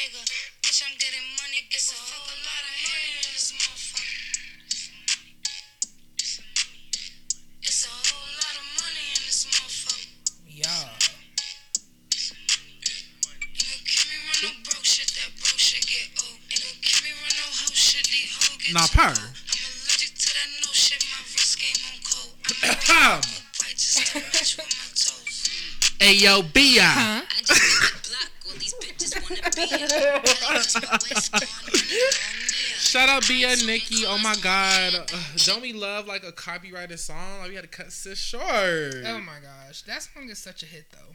nigga. Bitch, I'm getting money, give a fuck a lot of money in this motherfucker. It's a whole lot of money in this motherfucker. Yeah. No Kimmy run no broke shit, that broke shit get old. Ain't no Kimmy run no hoe shit, these hoes get Nah, too purr. I'm allergic to that no shit, my wrist game on cold. I'm Ahem. bite just to match with my toes. Hey yo, Bia. Huh? Shout out Bia Nicki. Oh my god. Don't we love like a copyrighted song? Like we had to cut sis short. Oh my gosh, that song is such a hit though.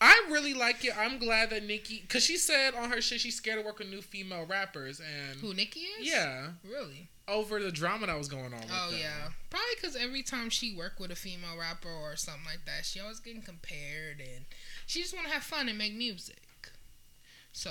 I really like it. I'm glad that Nicki, because she said on her shit she's scared to work with new female rappers, and Who Nicki is? yeah, Really? over the drama that was going on. With Oh yeah. Probably because every time she worked with a female rapper or something like that, she always getting compared, and she just want to have fun and make music. So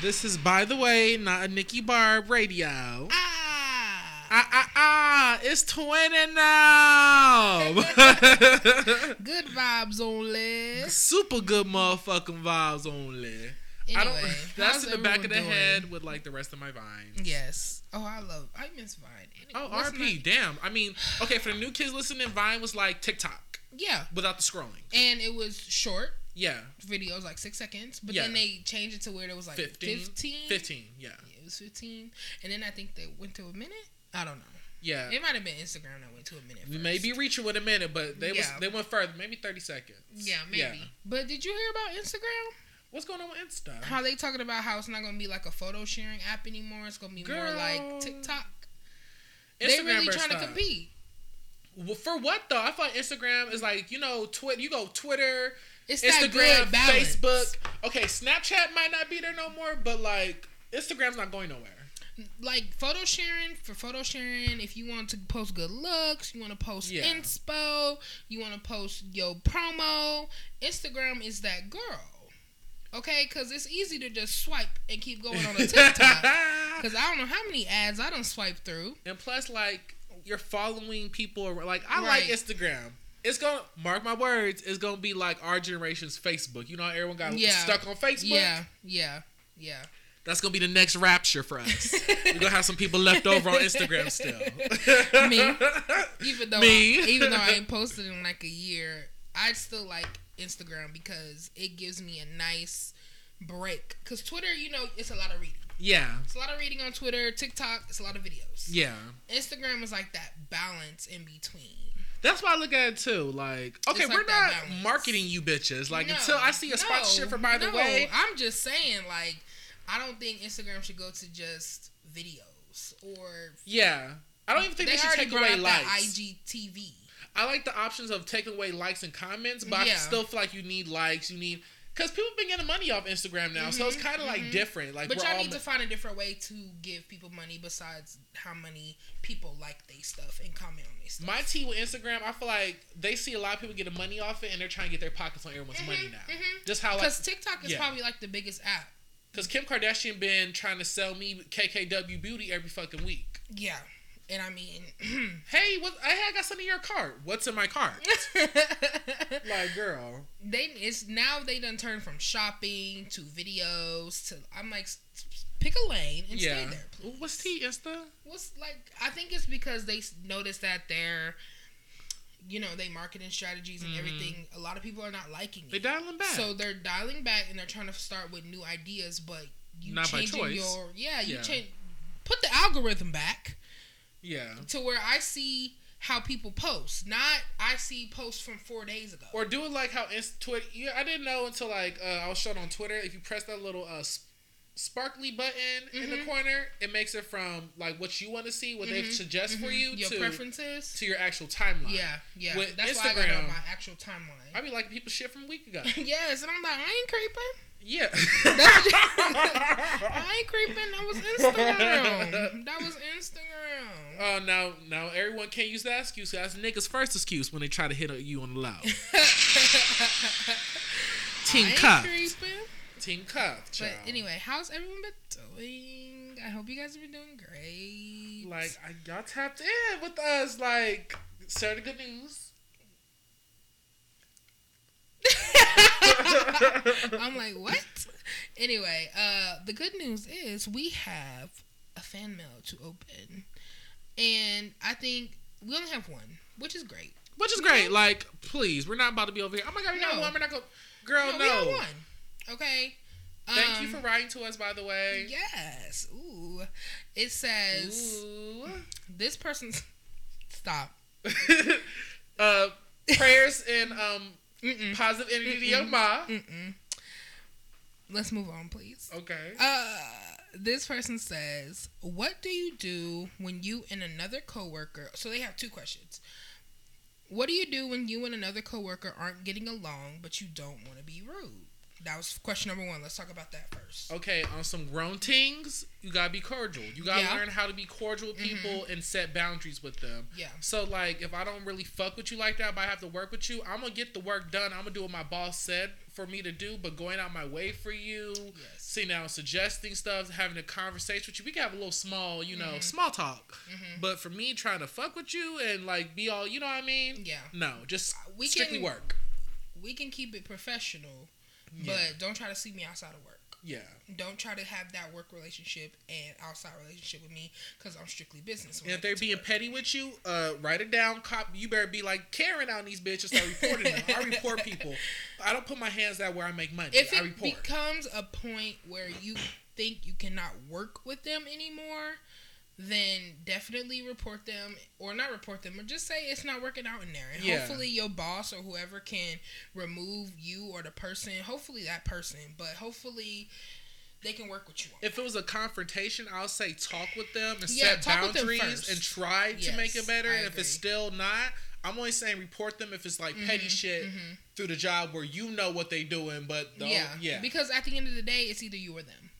This is, by the way, not a Nicki Barb radio. ah, Ah ah ah! It's twenty now. good vibes only. Super good motherfucking vibes only. Anyway, I don't. That's in the back of the everyone head with like the rest of my vines. Yes. Oh, I love. I miss Vine. Anyway, Oh, RP. my- Damn. I mean, okay, for the new kids listening, Vine was like TikTok Yeah, without the scrolling. and it was short Yeah. videos, like six seconds. But Yeah. then they changed it to where it was like 15? 15. 15. Yeah. Yeah, it was 15. And then I think they went to a minute. I don't know. Yeah. It might have been Instagram that went to a minute. We First. may be reaching with a minute, but they was they went further, maybe 30 seconds. Yeah, maybe. But did you hear about Instagram? What's going on with Insta? How they talking about how it's not gonna be like a photo sharing app anymore? It's gonna be more like TikTok. they really trying to compete. Well, for what though? I thought Instagram is like you know, Twitter. You go Twitter, It's that Instagram, good. Facebook. Okay, Snapchat might not be there no more, but like Instagram's not going nowhere. like photo sharing for photo sharing if you want to post good looks you want to post Yeah. inspo you want to post your promo instagram is that girl okay because it's easy to just swipe and keep going on a tiktok because i don't know how many ads i don't swipe through and plus, like you're following people. Like I Right. like Instagram. It's gonna mark my words. It's gonna be like our generation's Facebook. You know, how everyone got Yeah. stuck on Facebook. yeah yeah yeah That's gonna be the next rapture for us. We're gonna have some people left over on Instagram still. Me. even though Me. I, even though i ain't posted in like a year i still like instagram because it gives me a nice break because twitter you know it's a lot of reading Yeah. It's a lot of reading on Twitter, TikTok. It's a lot of videos. Yeah. Instagram is like that balance in between. That's why I look at it too. Like, okay, It's we're not balance. marketing you bitches. Like No, until I see a no, sponsorship for by the no. way. I'm just saying, like, I don't think Instagram should go to just videos or Yeah. I don't even think they, should take away likes. IGTV. I like the options of taking away likes and comments, but I still feel like you need likes. You need because people been getting money off Instagram now, so it's kind of like different. Like, Mm-hmm, But y'all all need to find a different way to give people money besides how many people like they stuff and comment on their stuff. my tea with Instagram. I feel like they see a lot of people getting money off it, and they're trying to get their pockets on everyone's money now. mhm. Just how like Because TikTok is yeah. probably like the biggest app. because Kim Kardashian been trying to sell me KKW beauty every fucking week. Yeah. And I mean, Hey, what? I had got something in your cart. What's in my cart? like, girl. they it's now they done turned from shopping to videos to I'm like pick a lane and Yeah. stay there. Please. What's tea, Insta? What's like I think it's because they noticed that their you know they marketing strategies and Mhm. everything. A lot of people are not liking They it, dialing back. so they're dialing back and they're trying to start with new ideas. But you Not changing your yeah you Yeah. change put the algorithm back yeah. to where I see how people post, not I see posts from four days ago. Or do it like how Inst- Twitter. Yeah, I didn't know until like uh, I was shown on Twitter. If you press that little uh, sparkly button in the Mhm. corner, it makes it from like what you want to see, what they Mhm, suggest for Mhm. you, your to preferences. to your actual timeline. Yeah, yeah. With That's why I got my actual timeline. I be like people shit from a week ago. yes, and I'm like, I ain't creeping. yeah. I ain't creeping. That was Instagram. That was Instagram. Uh, now, now everyone can't use that excuse. That's niggas' first excuse when they try to hit you on the low. Team I ain't creeping. Team cuff, But anyway, how's everyone been doing? I hope you guys have been doing great. like I, y'all tapped in with us. Like, share the good news. I'm like, what? Anyway, uh, the good news is we have a fan mail to open, and I think we only have one, which is great. Which is great. Like, please, we're not about to be over here. Oh my god, we got No. one. We're not going. Girl, no, no. We have one. Okay. Thank you Um, for writing to us, by the way. Yes. Ooh. It says Ooh. this person's. Stop. uh, prayers and um, Mm-mm. positive energy to your ma. Mm-mm. Let's move on, please. Okay. Uh, this person says, "What do you do when you and another coworker?" So they have two questions. What do you do when you and another coworker aren't getting along, but you don't want to be rude? That was question number one. Let's talk about that first. Okay, on some grown things, you gotta be cordial. You gotta Yeah. learn how to be cordial with people and set boundaries with them. Yeah. So like, if I don't really fuck with you like that, but I have to work with you, I'm gonna get the work done. I'm gonna do what my boss said for me to do. But going out my way for you, Yes. sitting down, suggesting stuff, having a conversation with you, we can have a little small, you know, Mhm. small talk. Mhm. But for me, trying to fuck with you and like be all, you know what I mean? Yeah. No, just We strictly can- work. We can keep it professional, Yeah. but don't try to see me outside of work. Yeah. Don't try to have that work relationship and outside relationship with me because I'm strictly business. And if they're being work. petty with you, uh, write it down. Cop, you better be like Karen on these bitches. Start reporting them. I report people. I don't put my hands out where I make money. if I it report. becomes a point where you think you cannot work with them anymore, then definitely report them or not report them or just say it's not working out in there. And Yeah. hopefully your boss or whoever can remove you or the person, hopefully that person, but hopefully they can work with you if it was a confrontation, I'll say talk with them and Yeah, set talk with them boundaries and try to Yes, make it better. And if it's still not, I'm only saying report them if it's like petty Mhm, shit mhm. through the job where you know what they're doing, but the, yeah. yeah, Because at the end of the day, it's either you or them.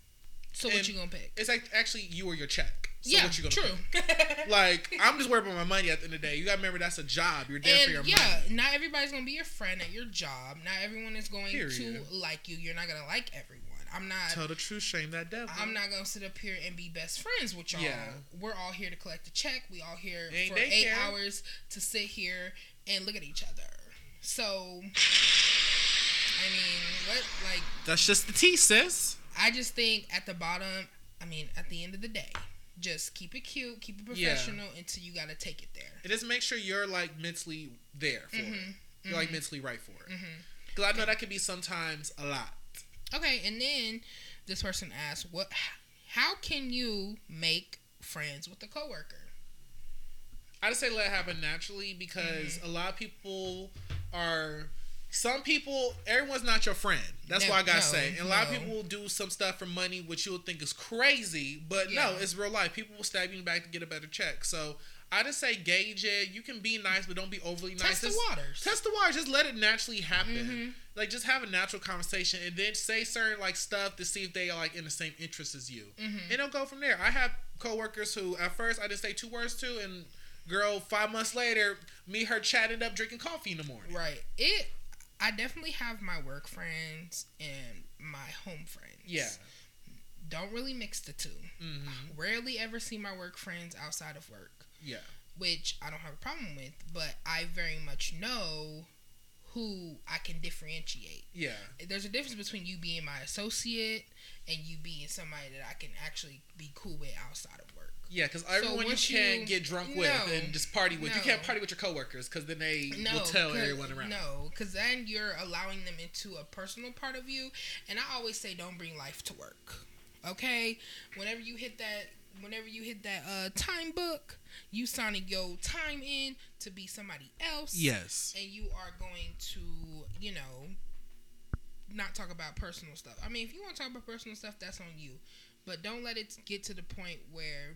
So what you gonna pick? it's like actually you or your check. So yeah, what you gonna true. pick? Like I'm just worried about my money at the end of the day. You gotta remember that's a job. You're there for your and yeah, money. not everybody's gonna be your friend at your job. Not everyone is going Period. to like you. You're not gonna like everyone. I'm not. Tell the truth, shame that devil. I'm not gonna sit up here and be best friends with y'all. Yeah. We're all here to collect a check. We all here Ain't for eight care? hours to sit here and look at each other. So, I mean, what? Like, That's just the tea, sis. I just think at the bottom. I mean, at the end of the day, just keep it cute, keep it Yeah. professional until you gotta take it there. And just make sure you're like mentally there for it. Mhm, You're like mhm. mentally right for it. Because I know that can be sometimes a lot. Okay, and then this person asked, "What? How can you make friends with a coworker?" I just say let it happen naturally because Mm-hmm. a lot of people are. Some people, everyone's not your friend. That's No, what I gotta no, say. And a lot of people will do some stuff for money, which you'll think is crazy, but no, it's real life. People will stab you in the back to get a better check. So I just say gauge it. You can be nice, but don't be overly nice. Test the waters. Test the waters. Just let it naturally happen. Mhm. Like just have a natural conversation, and then say certain like stuff to see if they are like in the same interest as you, Mhm. and it'll go from there. I have coworkers who at first I didn't say two words to, and girl, five months later, me her chatted up drinking coffee in the morning. Right. It. I definitely have my work friends and my home friends. Yeah. Don't really mix the 2 hmm Rarely ever see my work friends outside of work, Yeah. which I don't have a problem with. But I very much know who I can differentiate. Yeah. there's a difference between you being my associate and you being somebody that I can actually be cool with outside of work. Yeah, because everyone you can't you- get drunk No. with and just party with. You can't party with your coworkers because then they No, will tell everyone around. No, because then you're allowing them into a personal part of you. And I always say, don't bring life to work. Okay, whenever you hit that, whenever you hit that uh, time book, you signing your time in to be somebody else. Yes. and you are going to, you know, not talk about personal stuff. I mean, if you want to talk about personal stuff, that's on you. But don't let it get to the point where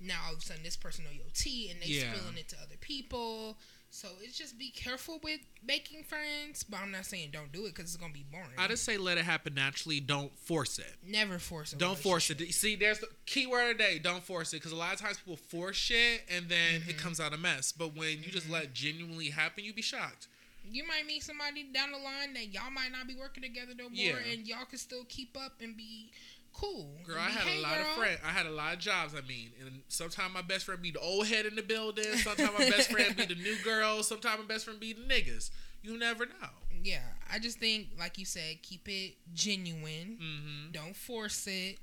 now all of a sudden this person know your tea and they Yeah. spilling it to other people. So it's just be careful with making friends. But I'm not saying don't do it because it's gonna be boring. I just say let it happen naturally. Don't force it. never force. it. Don't force it. See, there's the key word today. Don't force it, because a lot of times people force shit and then Mm-hmm. it comes out a mess. But when you just let it genuinely happen, you'd be shocked. You might meet somebody down the line that y'all might not be working together no more, Yeah. and y'all can still keep up and be cool. Girl, I had "Hey, a lot girl." of friends. I had a lot of jobs. I mean, and sometimes my best friend be the old head in the building. Sometimes my best friend be the new girl. Sometimes my best friend be the niggas. You never know. Yeah, I just think, like you said, keep it genuine. Mm-hmm. Don't force it,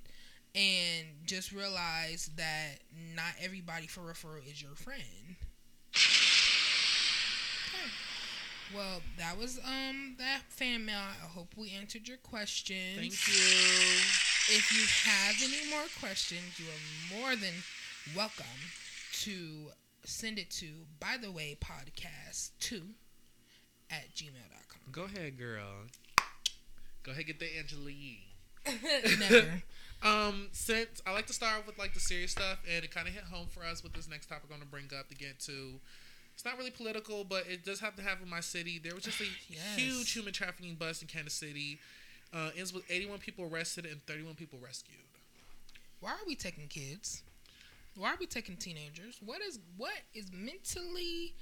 and just realize that not everybody for referral is your friend. Okay. Well, that was um that fan mail. I hope we answered your questions. Thank you. If you have any more questions, you are more than welcome to send it to by the way podcast 2 at gmail.com. Go ahead, girl. Go ahead, get the Angeline. Never. Um, since I like to start off with like the serious stuff, and it kind of hit home for us with this next topic I'm gonna bring up to get to. It's not really political, but it does have to have in my city. There was just a Yes. huge human trafficking bust in Kansas City. Uh, ends with 81 people arrested and 31 people rescued. Why are we taking kids? Why are we taking teenagers? What is what is mentally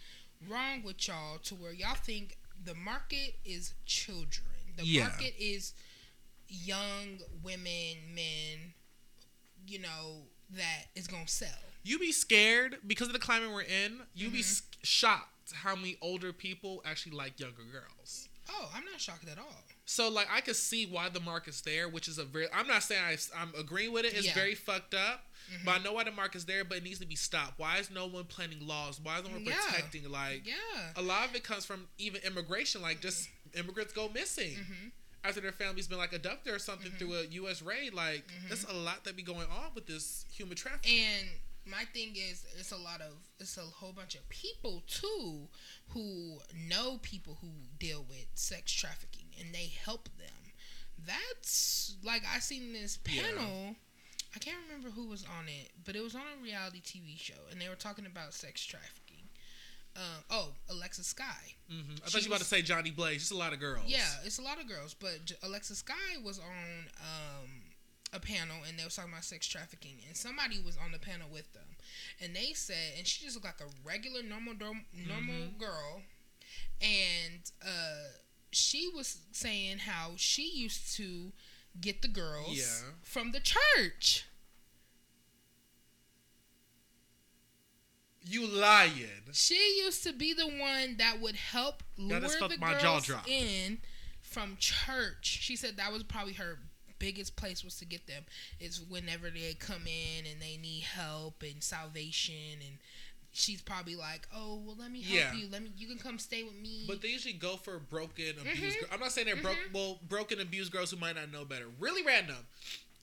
wrong with y'all to where y'all think the market is children? The Yeah. market is young women, men, you know, that is gonna sell. You be scared because of the climate we're in. You be Mhm. s- shocked how many older people actually like younger girls. Oh, I'm not shocked at all. So like I could see why the market's there, which is a very I'm not saying I, I'm agreeing with it. It's Yeah. very fucked up, Mhm. but I know why the market's there, but it needs to be stopped. Why is no one planning laws? Why is no one Yeah. protecting? Like Yeah. a lot of it comes from even immigration. Like just immigrants go missing hmm after their family's been like abducted or something Mhm. through a U.S. raid. Like Mhm. there's a lot that be going on with this human trafficking. And my thing is, it's a lot of, it's a whole bunch of people too who know people who deal with sex trafficking and they help them. That's like I seen this Yeah. panel. I can't remember who was on it, but it was on a reality TV show, and they were talking about sex trafficking. Um, oh, Alexa Sky. hmm I She thought you were about to say Johnny Blaze. It's a lot of girls. Yeah, it's a lot of girls, but J- Alexa Sky was on um, a panel and they was talking about sex trafficking, and somebody was on the panel with them, and they said, and she just looked like a regular normal normal Mhm. girl, and uh, she was saying how she used to get the girls Yeah. from the church. You lying. She used to be the one that would help lure That the girls in from church. She said that was probably her biggest place was to get them. Is whenever they come in and they need help and salvation, and she's probably like, "Oh, well, let me help Yeah. you. Let me. You can come stay with me." But they usually go for broken, abused. Mhm. Girl. I'm not saying they're broke. Mhm. Well, broken, abused girls who might not know better. Really random.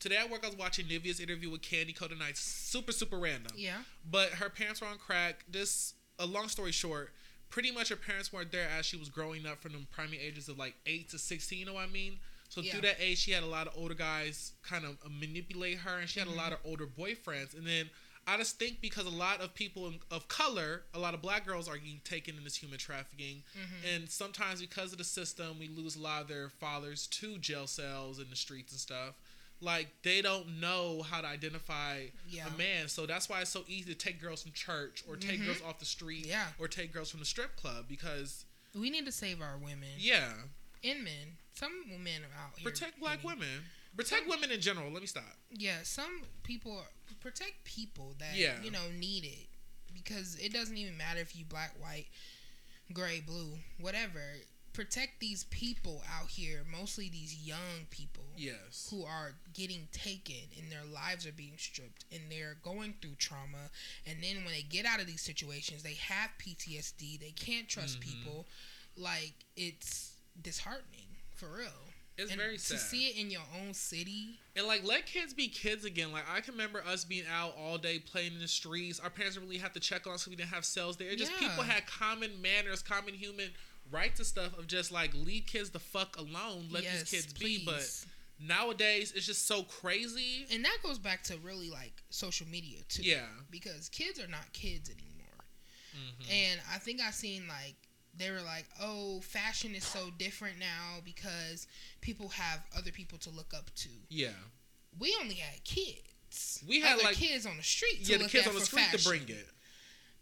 Today at work, I was watching Nivea's interview with Kandi Koated Nights. Super, super random. yeah, But her parents were on crack. This, a long story short, pretty much her parents weren't there as she was growing up from the primary ages of like eight to sixteen. You know what I mean? So Yeah. through that age, she had a lot of older guys kind of manipulate her, and she had Mhm. a lot of older boyfriends. And then I just think because a lot of people of color, a lot of black girls are getting taken in this human trafficking, Mhm. and sometimes because of the system, we lose a lot of their fathers to jail cells in the streets and stuff. Like they don't know how to identify yeah, a man, so that's why it's so easy to take girls from church or take Mhm. girls off the street yeah. or take girls from the strip club because We need to save our women yeah, and men. Some women are out here protect black women, protect women in general. Let me stop. Yeah, some people protect people that Yeah. you know need it because it doesn't even matter if you black, white, gray, blue, whatever. Protect these people out here, mostly these young people Yes, who are getting taken and their lives are being stripped and they're going through trauma and then when they get out of these situations they have PTSD, they can't trust Mhm. people. Like it's disheartening for real. it's and very to see it in your own city And like let kids be kids again. Like I can remember us being out all day playing in the streets. Our parents didn't really have to check on us we didn't have cells there. It just Yeah. people had common manners, common human rights and stuff of just like leave kids the fuck alone. Let Yes, these kids be. But nowadays it's just so crazy. and that goes back to really like social media too. Yeah. Because kids are not kids anymore. Mhm. And I think I seen like they were like, "Oh, fashion is so different now because people have other people to look up to." Yeah. We only had kids. We had, Other like- kids on the street. To Yeah, the kids on the street to bring it.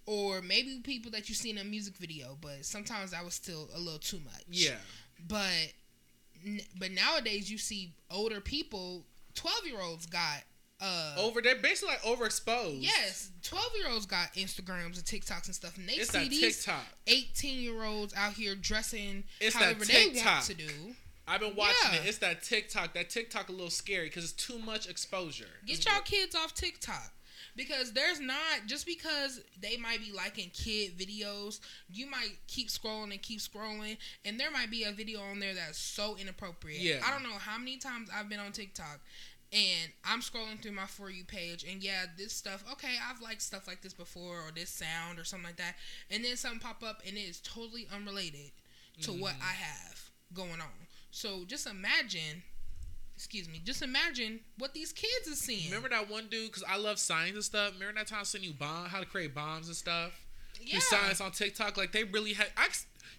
or maybe people that you see in a music video. But sometimes that was still a little too much. Yeah. But but nowadays you see older people, twelve year olds got Uh, Over, they're basically like overexposed. yes, twelve year olds got Instagrams and TikToks and stuff, and they It's see these TikTok. eighteen year olds out here dressing It's however they want to do. I've been watching Yeah. it. It's that TikTok. That TikTok a little scary because it's too much exposure. Get It's y'all kids off TikTok. Because there's not just because they might be liking kid videos, you might keep scrolling and keep scrolling, and there might be a video on there that's so inappropriate. Yeah. I don't know how many times I've been on TikTok and I'm scrolling through my for you page and yeah, this stuff okay, I've liked stuff like this before or this sound or something like that. And then something pop up and it is totally unrelated to what Mhm. I have going on. So just imagine excuse me, just imagine what these kids are seeing. Remember that one dude? Because I love science and stuff. Remember that time I sent you bomb, how to create bombs and stuff? yeah. Science on TikTok. Like they really had. I,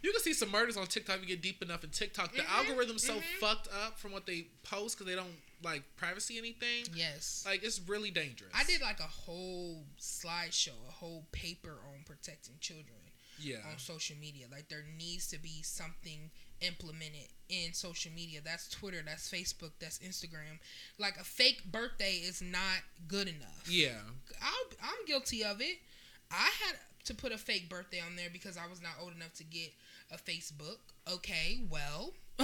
you can see some murders on TikTok. if You get deep enough in TikTok. The Mhm, algorithm's so mhm. fucked up from what they post because they don't like privacy anything. Yes. Like it's really dangerous. I did like a whole slideshow, a whole paper on protecting children Yeah. on social media. Like there needs to be something implemented in social media. That's Twitter, that's Facebook, that's Instagram. Like a fake birthday is not good enough. Yeah. I'll, I'm guilty of it. I had to put a fake birthday on there because I was not old enough to get a Facebook. Okay, well.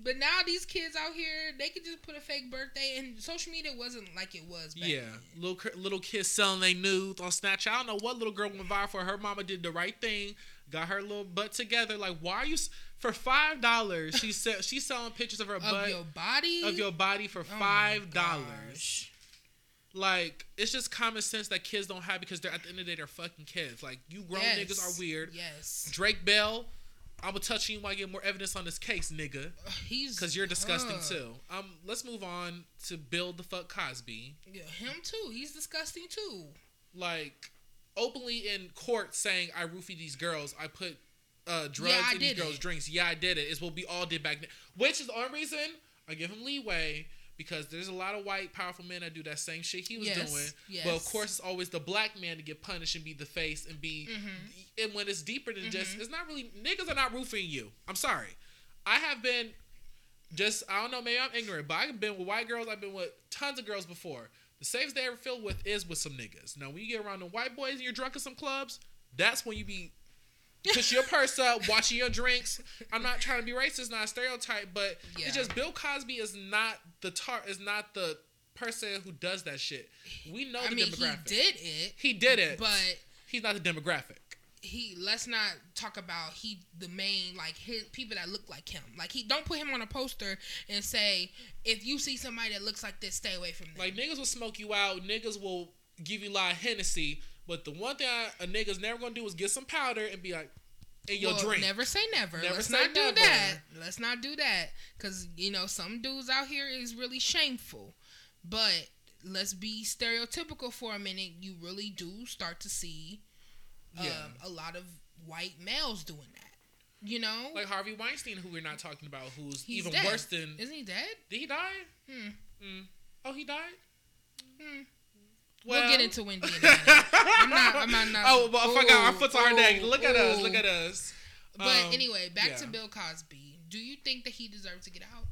But now these kids out here, they could just put a fake birthday, and social media wasn't like it was back yeah. then. Little little kids selling their nudes on Snapchat. I don't know what little girl went viral for. Her mama did the right thing, got her little butt together. Like why are you for five dollars? She said she's selling pictures of her butt Of butt your body, of your body for Oh five dollars. Like it's just common sense that kids don't have because they're at the end of the day they're fucking kids. Like you grown Yes. niggas are weird. Yes, Drake Bell, I'm gonna touch you while I get more evidence on this case, nigga. he's Because you're disgusting uh, too. Um, let's move on to Bill the fuck Cosby. Yeah, him too. He's disgusting too. Like openly in court saying I roofied these girls. I put uh, drugs Yeah, in these girls' it. drinks. Yeah, I did it. It's what we all did back then. Which is the only reason I give him leeway because there's a lot of white powerful men that do that same shit he was Yes, doing. yes. But of course, it's always the black man to get punished and be the face and be. Mhm. And when it's deeper than just, Mhm. it's not really niggas are not roofing you. I'm sorry. I have been just I don't know maybe I'm ignorant, but I've been with white girls. I've been with tons of girls before. The safest they ever feel with is with some niggas. Now when you get around the white boys and you're drunk at some clubs, that's when you be push your purse up, watching your drinks. I'm not trying to be racist, not a stereotype, but Yeah. it's just Bill Cosby is not the tar is not the person who does that shit. We know I the mean, he demographic. did it, He did it, but he's not the demographic. he let's not talk about he the main like his people that look like him. Like he don't put him on a poster and say if you see somebody that looks like this, stay away from them. Like niggas will smoke you out. Niggas will give you a lot of Hennessy. But the one thing I, a nigga's never gonna do is get some powder and be like, "In your Well, drink." Never say never. Never Let's say not do never. that. Let's not do that. Cause you know some dudes out here is really shameful. But let's be stereotypical for a minute. You really do start to see um, Yeah. a lot of white males doing that. You know, Like Harvey Weinstein, who we're not talking about, who's He's even dead. worse than. isn't he dead? Did he die? Hmm. Mm. Oh, he died. Hmm. Well, we'll get into Wendy in a minute. I'm not. I'm not. not oh, but I forgot. Our Ooh, foot's on our neck. ooh, Look at us. Look at us. But Um, anyway, back yeah. to Bill Cosby. Do you think that he deserves to get out?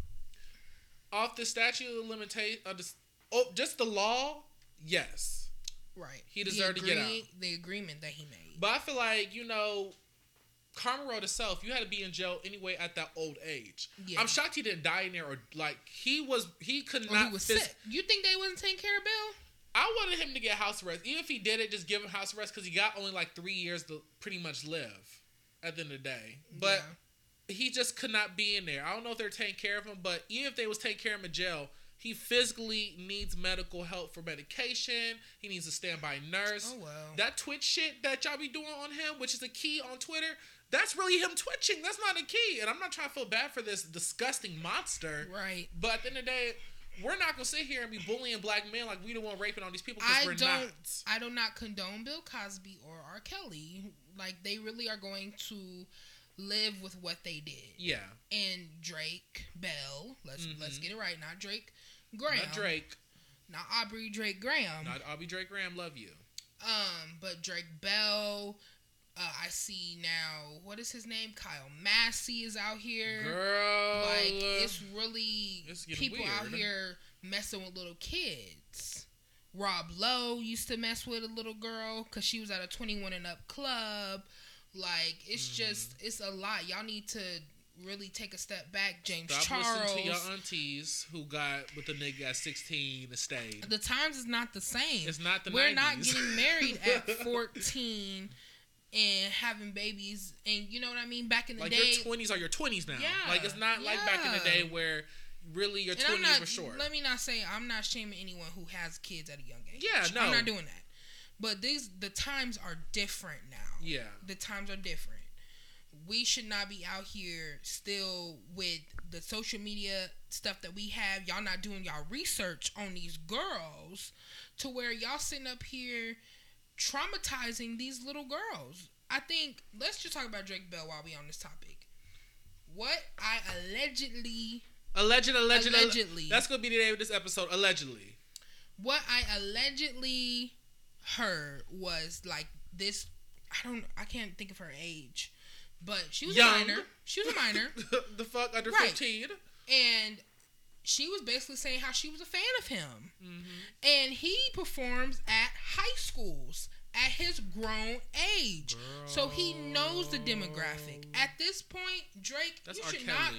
Off the statute of limitation, the, oh, just the law. Yes, Right. He deserved to get out. The agreement that he made. but I feel like you know, Karma wrote itself. You had to be in jail anyway at that old age. Yeah. I'm shocked he didn't die in there, or like he was. He could Or not. he was phys- sick. You think they wasn't taking care of Bill? I wanted him to get house arrest. Even if he did it, just give him house arrest because he got only like three years to pretty much live at the end of the day. But he just could not be in there. I don't know if they're taking care of him, but even if they was taking care of him in jail, he physically needs medical help for medication. He needs a standby nurse. Oh well. That Twitch shit that y'all be doing on him, which is a key on Twitter, that's really him twitching. That's not a key. And I'm not trying to feel bad for this disgusting monster. right. But at the end of the day, we're not gonna sit here and be bullying black men like we the one raping on these people I we're don't. not. I do not condone Bill Cosby or R. Kelly. Like they really are going to live with what they did. Yeah, And Drake Bell. Let's let's Mhm. get it right. Not Drake Graham. not Drake, Not Aubrey Drake Graham. not Aubrey Drake Graham. Love you. Um, but Drake Bell. Uh, I see now. What is his name? Kyle Massey is out here. Girl, like it's really it's people out here messing with little kids. Rob Lowe used to mess with a little girl because she was at a 21 and up club. Like, it's Mm. just, it's a lot. Y'all need to really take a step back. James Stop Charles. listening to your aunties who got with the nigga at 16 and stayed. the times is not the same. It's not the We're 90s. not getting married at 14 and having babies. And you know what I mean? Back in the like day. your 20s are your 20s now. Yeah, like it's not like back in the day where really your 20s not, were short. let me not say I'm not shaming anyone who has kids at a young age. Yeah, no. I'm not doing that. But these the times are different now. yeah. The times are different. We should not be out here still with the social media stuff that we have. Y'all not doing y'all research on these girls to where y'all sitting up here traumatizing these little girls. I think let's just talk about Drake Bell while we on this topic. What I allegedly Alleged, alleged, allegedly. Allegedly. That's gonna be the name of this episode. Allegedly. what I allegedly heard was like this. I don't. I can't think of her age, but she was Young. a minor. She was a minor, the fuck under Right. 15. and she was basically saying how she was a fan of him, Mm-hmm. and he performs at high schools at his grown age, so he knows the demographic. At this point, Drake, That's you R. should Kelly. not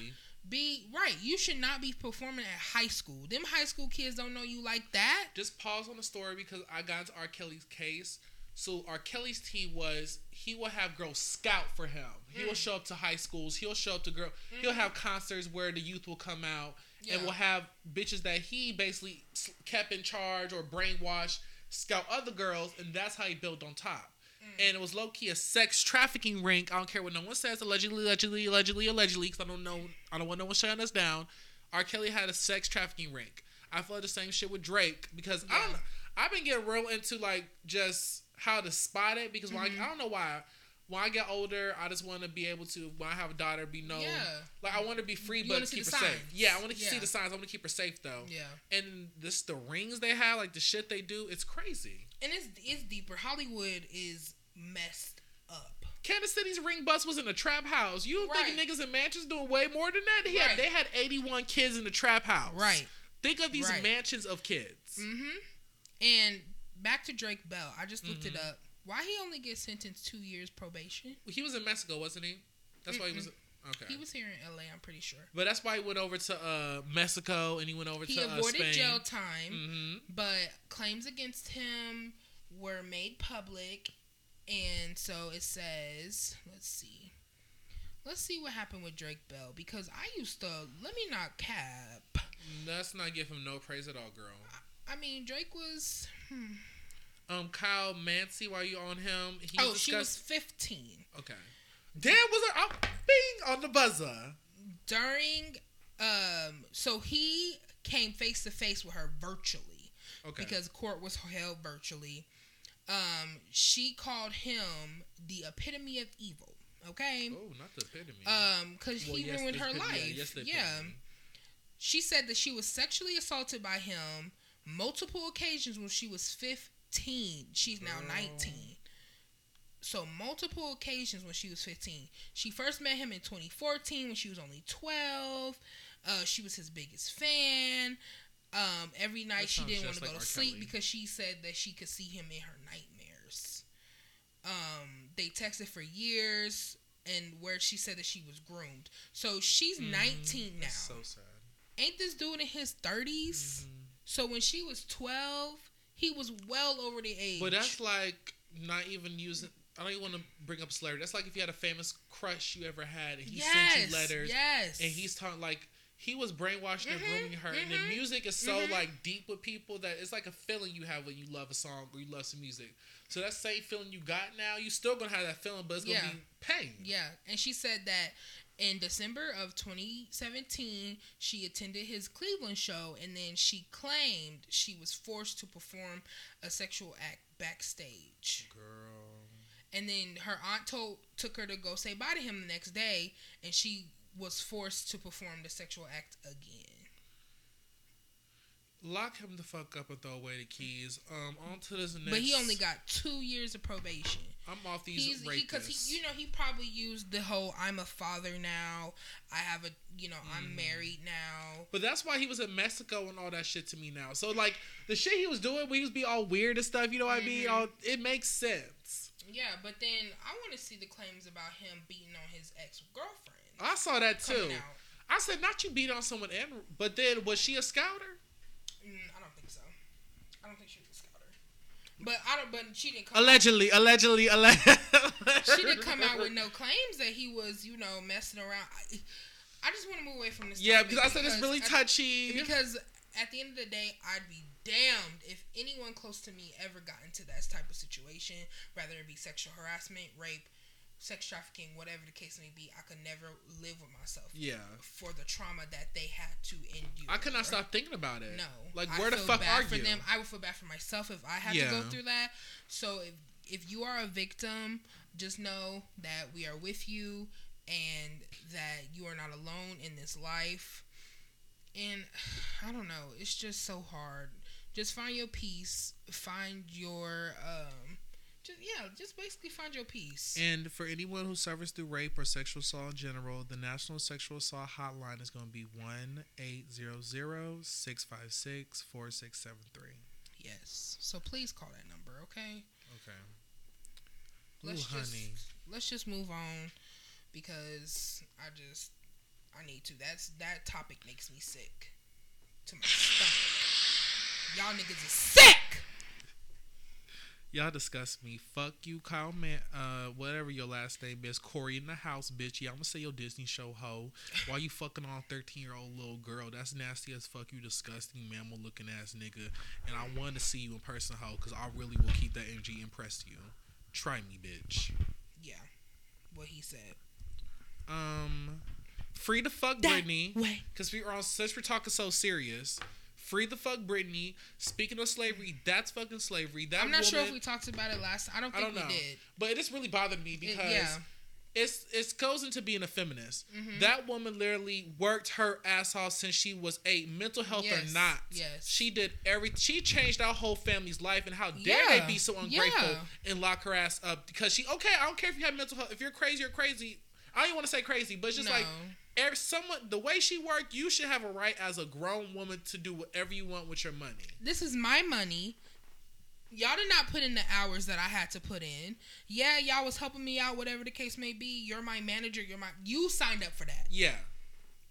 be right. You should not be performing at high school. Them high school kids don't know you like that. Just pause on the story because I got into R. Kelly's case. So R. Kelly's tea was he will have girls scout for him. He Mm. will show up to high schools. He'll show up to girl. He'll have concerts where the youth will come out Mm-hmm. Yeah. and will have bitches that he basically kept in charge or brainwashed scout other girls, and that's how he built on top. Mm. And it was low key a sex trafficking ring. I don't care what no one says. Allegedly, allegedly, allegedly, allegedly. Because I don't know. I don't want no one shutting us down. R. Kelly had a sex trafficking ring. I feel like the same shit with Drake because I don't. I've been getting real into like just how to spot it because Mm-hmm. I, I don't know why. When I get older, I just want to be able to. When I have a daughter, be known. Yeah. Like I want to be free, You but keep her the safe. Yeah, I want to see the signs. I want to keep her safe though. Yeah. And this the rings they have, like the shit they do, it's crazy. and it's it's deeper. Hollywood is messed up. Kansas City's ring bus was in a trap house. You Right. think niggas in mansions doing way more than that? He had, Right. they had 81 kids in the trap house. Right. Think of these Right. mansions of kids. Mm-hmm. And back to Drake Bell. I just looked it Mm-hmm. up. Why he only gets sentenced two years probation? He was in Mexico, wasn't he? That's why he was. Okay. He was here in LA. I'm pretty sure. but that's why he went over to uh, Mexico and he went over He to uh, avoided jail time, hmm but claims against him were made public, and so it says, let's see. Let's see what happened with Drake Bell because I used to let me not cap. Let's not give him no praise at all, girl. I mean, Drake was. Hmm. Um, Kyle Massey, while you on him, he oh, she was 15 okay. Damn, was a, bing on the buzzer? during. Um, so he came face to face with her virtually Okay. because court was held virtually. Um, she called him the epitome of evil. Okay. oh, not the epitome. Um, because Well, he yes, ruined her epitome- life. Yeah, yes, yeah. epitome. She said that she was sexually assaulted by him multiple occasions when she was 15. She's now Girl. 19. So multiple occasions when she was 15. She first met him in 2014 when she was only 12. Uh, she was his biggest fan. Um, every night she didn't want to go like to sleep because she said that she could see him in her nightmares. Um, they texted for years and where she said that she was groomed. So she's Mhm. 19 now. That's so sad. Ain't this dude in his 30s? Mhm. So when she was 12, he was well over the age. But that's like not even using. I don't even want to bring up celebrity. That's like if you had a famous crush you ever had, and he sent you letters, Yes. and he's talking like he was brainwashed and Mhm, grooming her. And the mhm, music is so mhm. like deep with people that it's like a feeling you have when you love a song or you love some music. So that same feeling you got now, you still gonna have that feeling, but it's gonna Yeah. be pain. Yeah, and she said that in December of 2017, she attended his Cleveland show, and then she claimed she was forced to perform a sexual act backstage. Girl. And then her aunt told took her to go say bye to him the next day, and she was forced to perform the sexual act again. Lock him the fuck up and throw away the keys. Um, on to this next. But he only got two years of probation. I'm off these He's because he, you know, he probably used the whole "I'm a father now." I have a, you know, Mm. I'm married now. But that's why he was in Mexico and all that shit to me now. So like the shit he was doing, when he was be all weird and stuff. You know what I mean? Mhm. All, it makes sense. Yeah, but then I want to see the claims about him beating on his ex girlfriend. I saw that too. Out. I said, not you beat on someone, and but then was she a scouter? Mm, I don't think so. I don't think she was a scouter. But I don't. But she didn't come. Allegedly, allegedly, allegedly. Out, she didn't come out with no claims that he was, you know, messing around. I, I just want to move away from this. Yeah, because I said it's really I- touchy. Because at the end of the day, I'd be damned if anyone close to me ever got into that type of situation, whether it be sexual harassment, rape, sex trafficking, whatever the case may be. I could never live with myself yeah, for the trauma that they had to endure. I could not stop thinking about it. No, like where the feel fuck bad are for you? Them. I would feel bad for myself if I had to go through that. So if if you are a victim, just know that we are with you and that you are not alone in this life. And I don't know, it's just so hard. Just find your peace. Find your um. Just yeah, just basically find your peace. And for anyone who suffers through rape or sexual assault in general, the National Sexual Assault Hotline is going to be 1 800 656 4673. yes. So please call that number, okay? Okay. let's Ooh, just honey. let's just move on because I just I need to. That's that topic makes me sick to my stomach. Y'all niggas is sick. Y'all disgust me. Fuck you, Kyle Man. Uh, whatever your last name is, Cory in the house, bitch. Yeah, I'm gonna say your Disney show hoe. Why you fucking on 13 year old little girl? That's nasty as fuck. You disgusting mammal looking ass nigga. And I want to see you in person, hoe, because I really will keep that energy impress you. Try me, bitch. Yeah, what he said. Um, free to fuck That Britney. Because we are on since we're talking so serious. Free the fuck Britney. Speaking of slavery, that's fucking slavery. That I'm not sure if we talked about it last. I don't I think don't know, we did. but it just really bothered me It- because yeah, it's it goes into being a feminist. Mhm. That woman literally worked her ass off since she was eight, mental health Yes, or not. yes. she did every. She changed our whole family's life, and how dare Yeah, they be so ungrateful yeah. and lock her ass up because she okay. I don't care if you have mental health. If you're crazy, you're crazy. I don't even want to say crazy, but it's just no. like every someone the way she worked, you should have a right as a grown woman to do whatever you want with your money. this is my money. Y'all did not put in the hours that I had to put in. Yeah, y'all was helping me out, whatever the case may be. You're my manager. You're my. You signed up for that. Yeah.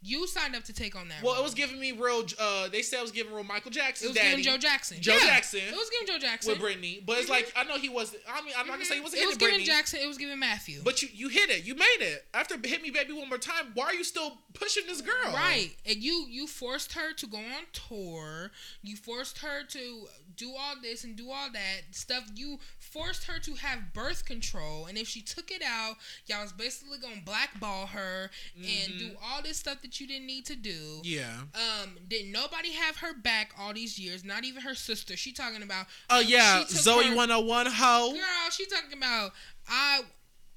You signed up to take on that. Well, it was giving me real. Uh, they said it was giving real Michael Jackson. It was daddy giving Joe Jackson. Joe Yeah, Jackson. It was giving Joe Jackson. with Britney, but it's Mhm. like I know he was. I mean, I'm not gonna say he wasn't It was giving Britney, Jackson. It was giving Matthew. but you you hit it. You made it after hit me, baby, one more time. Why are you still pushing this girl? Right, and you you forced her to go on tour. You forced her to do all this and do all that stuff. You forced her to have birth control, and if she took it out, y'all was basically gonna blackball her and Mhm. do all this stuff that you didn't need to do. Yeah. Um, did nobody have her back all these years? Not even her sister. She talking about Oh yeah, She took Zoey her- 101 hoe. girl. She talking about I.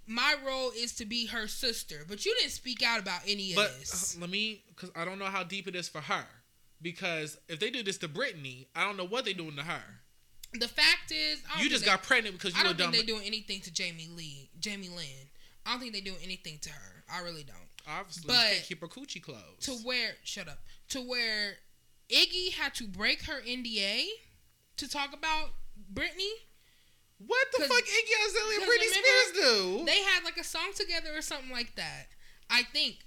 My role is to be her sister, but you didn't speak out about any of But this. uh, let me, because I don't know how deep it is for her. Because if they do this to Britney, I don't know what they doing to her. The fact is, I don't You just they- got pregnant because you I don't dumb. think they're doing anything to Jamie Lee, Jamie Lynn. I don't think they're doing anything to her. I really don't. Obviously, but- keep her coochie closed. To where, shut up. To where Iggy had to break her NDA to talk about Britney. what the fuck, Iggy Azalea and Britney Spears do? They had like a song together or something like that. I think.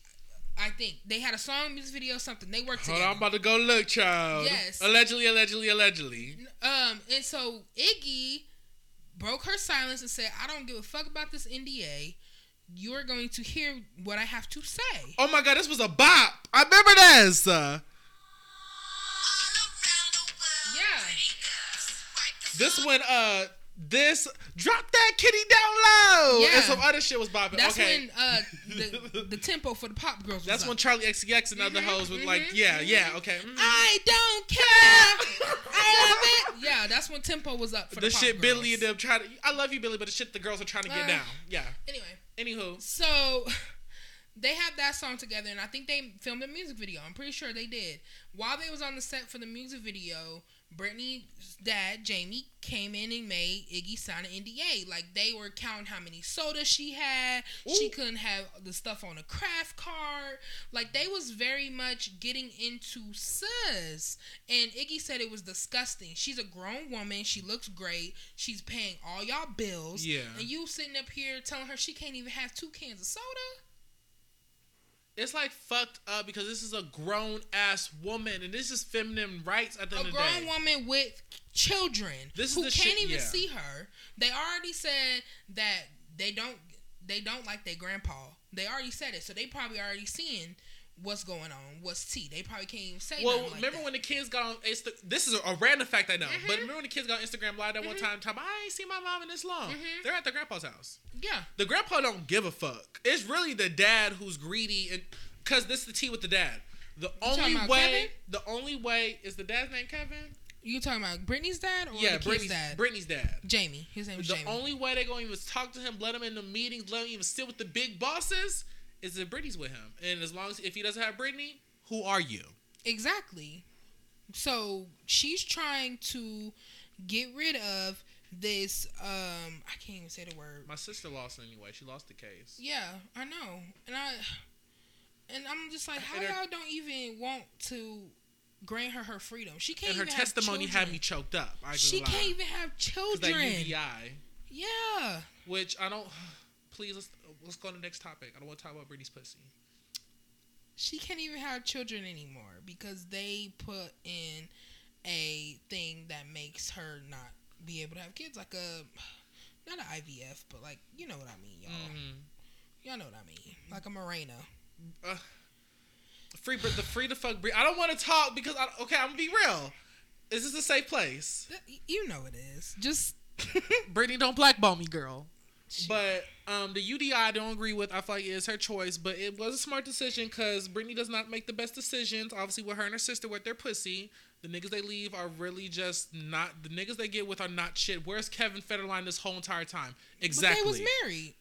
I think they had a song, music video, something. They worked Hold together. on, I'm about to go look, child. Yes. Allegedly, allegedly, allegedly. Um, and so Iggy broke her silence and said, "I don't give a fuck about this NDA. You are going to hear what I have to say." Oh my god, this was a bop. I remember this. Uh, Yeah. this one, uh, this drop that kitty down low. Yeah. And some other shit was bopping. That's okay. when uh the, the tempo for the pop girls. Was That's up. when Charli XCX and other Mhm, hoes was like, mhm, yeah, mhm. yeah, okay. mhm. I don't care. I love it. Yeah, that's when tempo was up for the, the shit girls. Billy and them trying to. I love you, Billy, but the shit the girls are trying to get Uh, down. Yeah. Anyway, Anywho, so they have that song together, and I think they filmed a music video. I'm pretty sure they did. While they was on the set for the music video, Britney's dad, Jamie, came in and made Iggy sign an NDA. Like they were counting how many sodas she had. She couldn't have the stuff on a craft card. Like they was very much getting into sus. And Iggy said it was disgusting. She's a grown woman. She looks great. She's paying all y'all bills. Yeah. And you sitting up here telling her she can't even have two cans of soda. It's like fucked up because this is a grown ass woman and this is feminine rights at the a end of the grown woman with children This is who can't shit- even yeah. see her. They already said that they don't they don't like their grandpa. They already said it, so they probably already seeing what's going on, what's tea. They probably can't even say. Well, like remember that. when the kids got on Insta? This is a, random fact I know, Mhm. but remember when the kids got on Instagram live that one Mhm. time? Time I ain't seen my mom in this long. Mhm. They're at the grandpa's house. Yeah, The grandpa don't give a fuck. It's really the dad who's greedy, and because this is the tea with the dad. The talking only way, Kevin? the only way is the dad's name Kevin. you talking about Britney's dad or yeah, the kid's Britney's dad? Britney's dad. Jamie. His name is The Jamie. The only way they're gonna even talk to him, let him in the meetings, let him even sit with the big bosses, is if Britney's with him. And as long as if he doesn't have Britney, who are you? Exactly. So she's trying to get rid of this. Um, I can't even say the word. My sister lost anyway. She lost the case. Yeah, I know, and I, and I'm just like, how y'all don't even want to grant her her freedom? She can't. and her testimony had me choked up. I She lie. can't even have children. That UBI, Yeah, which I don't. Please let's let's go to the next topic. I don't want to talk about Britney's pussy. she can't even have children anymore because they put in a thing that makes her not be able to have kids, like a not an IVF, but like you know what I mean, y'all. Mm-hmm. Y'all know what I mean, like a Morena. Uh, free the free to fuck. I don't want to talk because I, okay, I'm gonna be real. Is this a safe place? You know it is. Just Britney, don't blackball me, girl. But um, the UDI I don't agree with. I feel like it's her choice, but it was a smart decision because Britney does not make the best decisions. Obviously, with her and her sister with their pussy, the niggas they leave are really just not the niggas they get with are not shit. Where's Kevin Federline this whole entire time? Exactly. But they was married.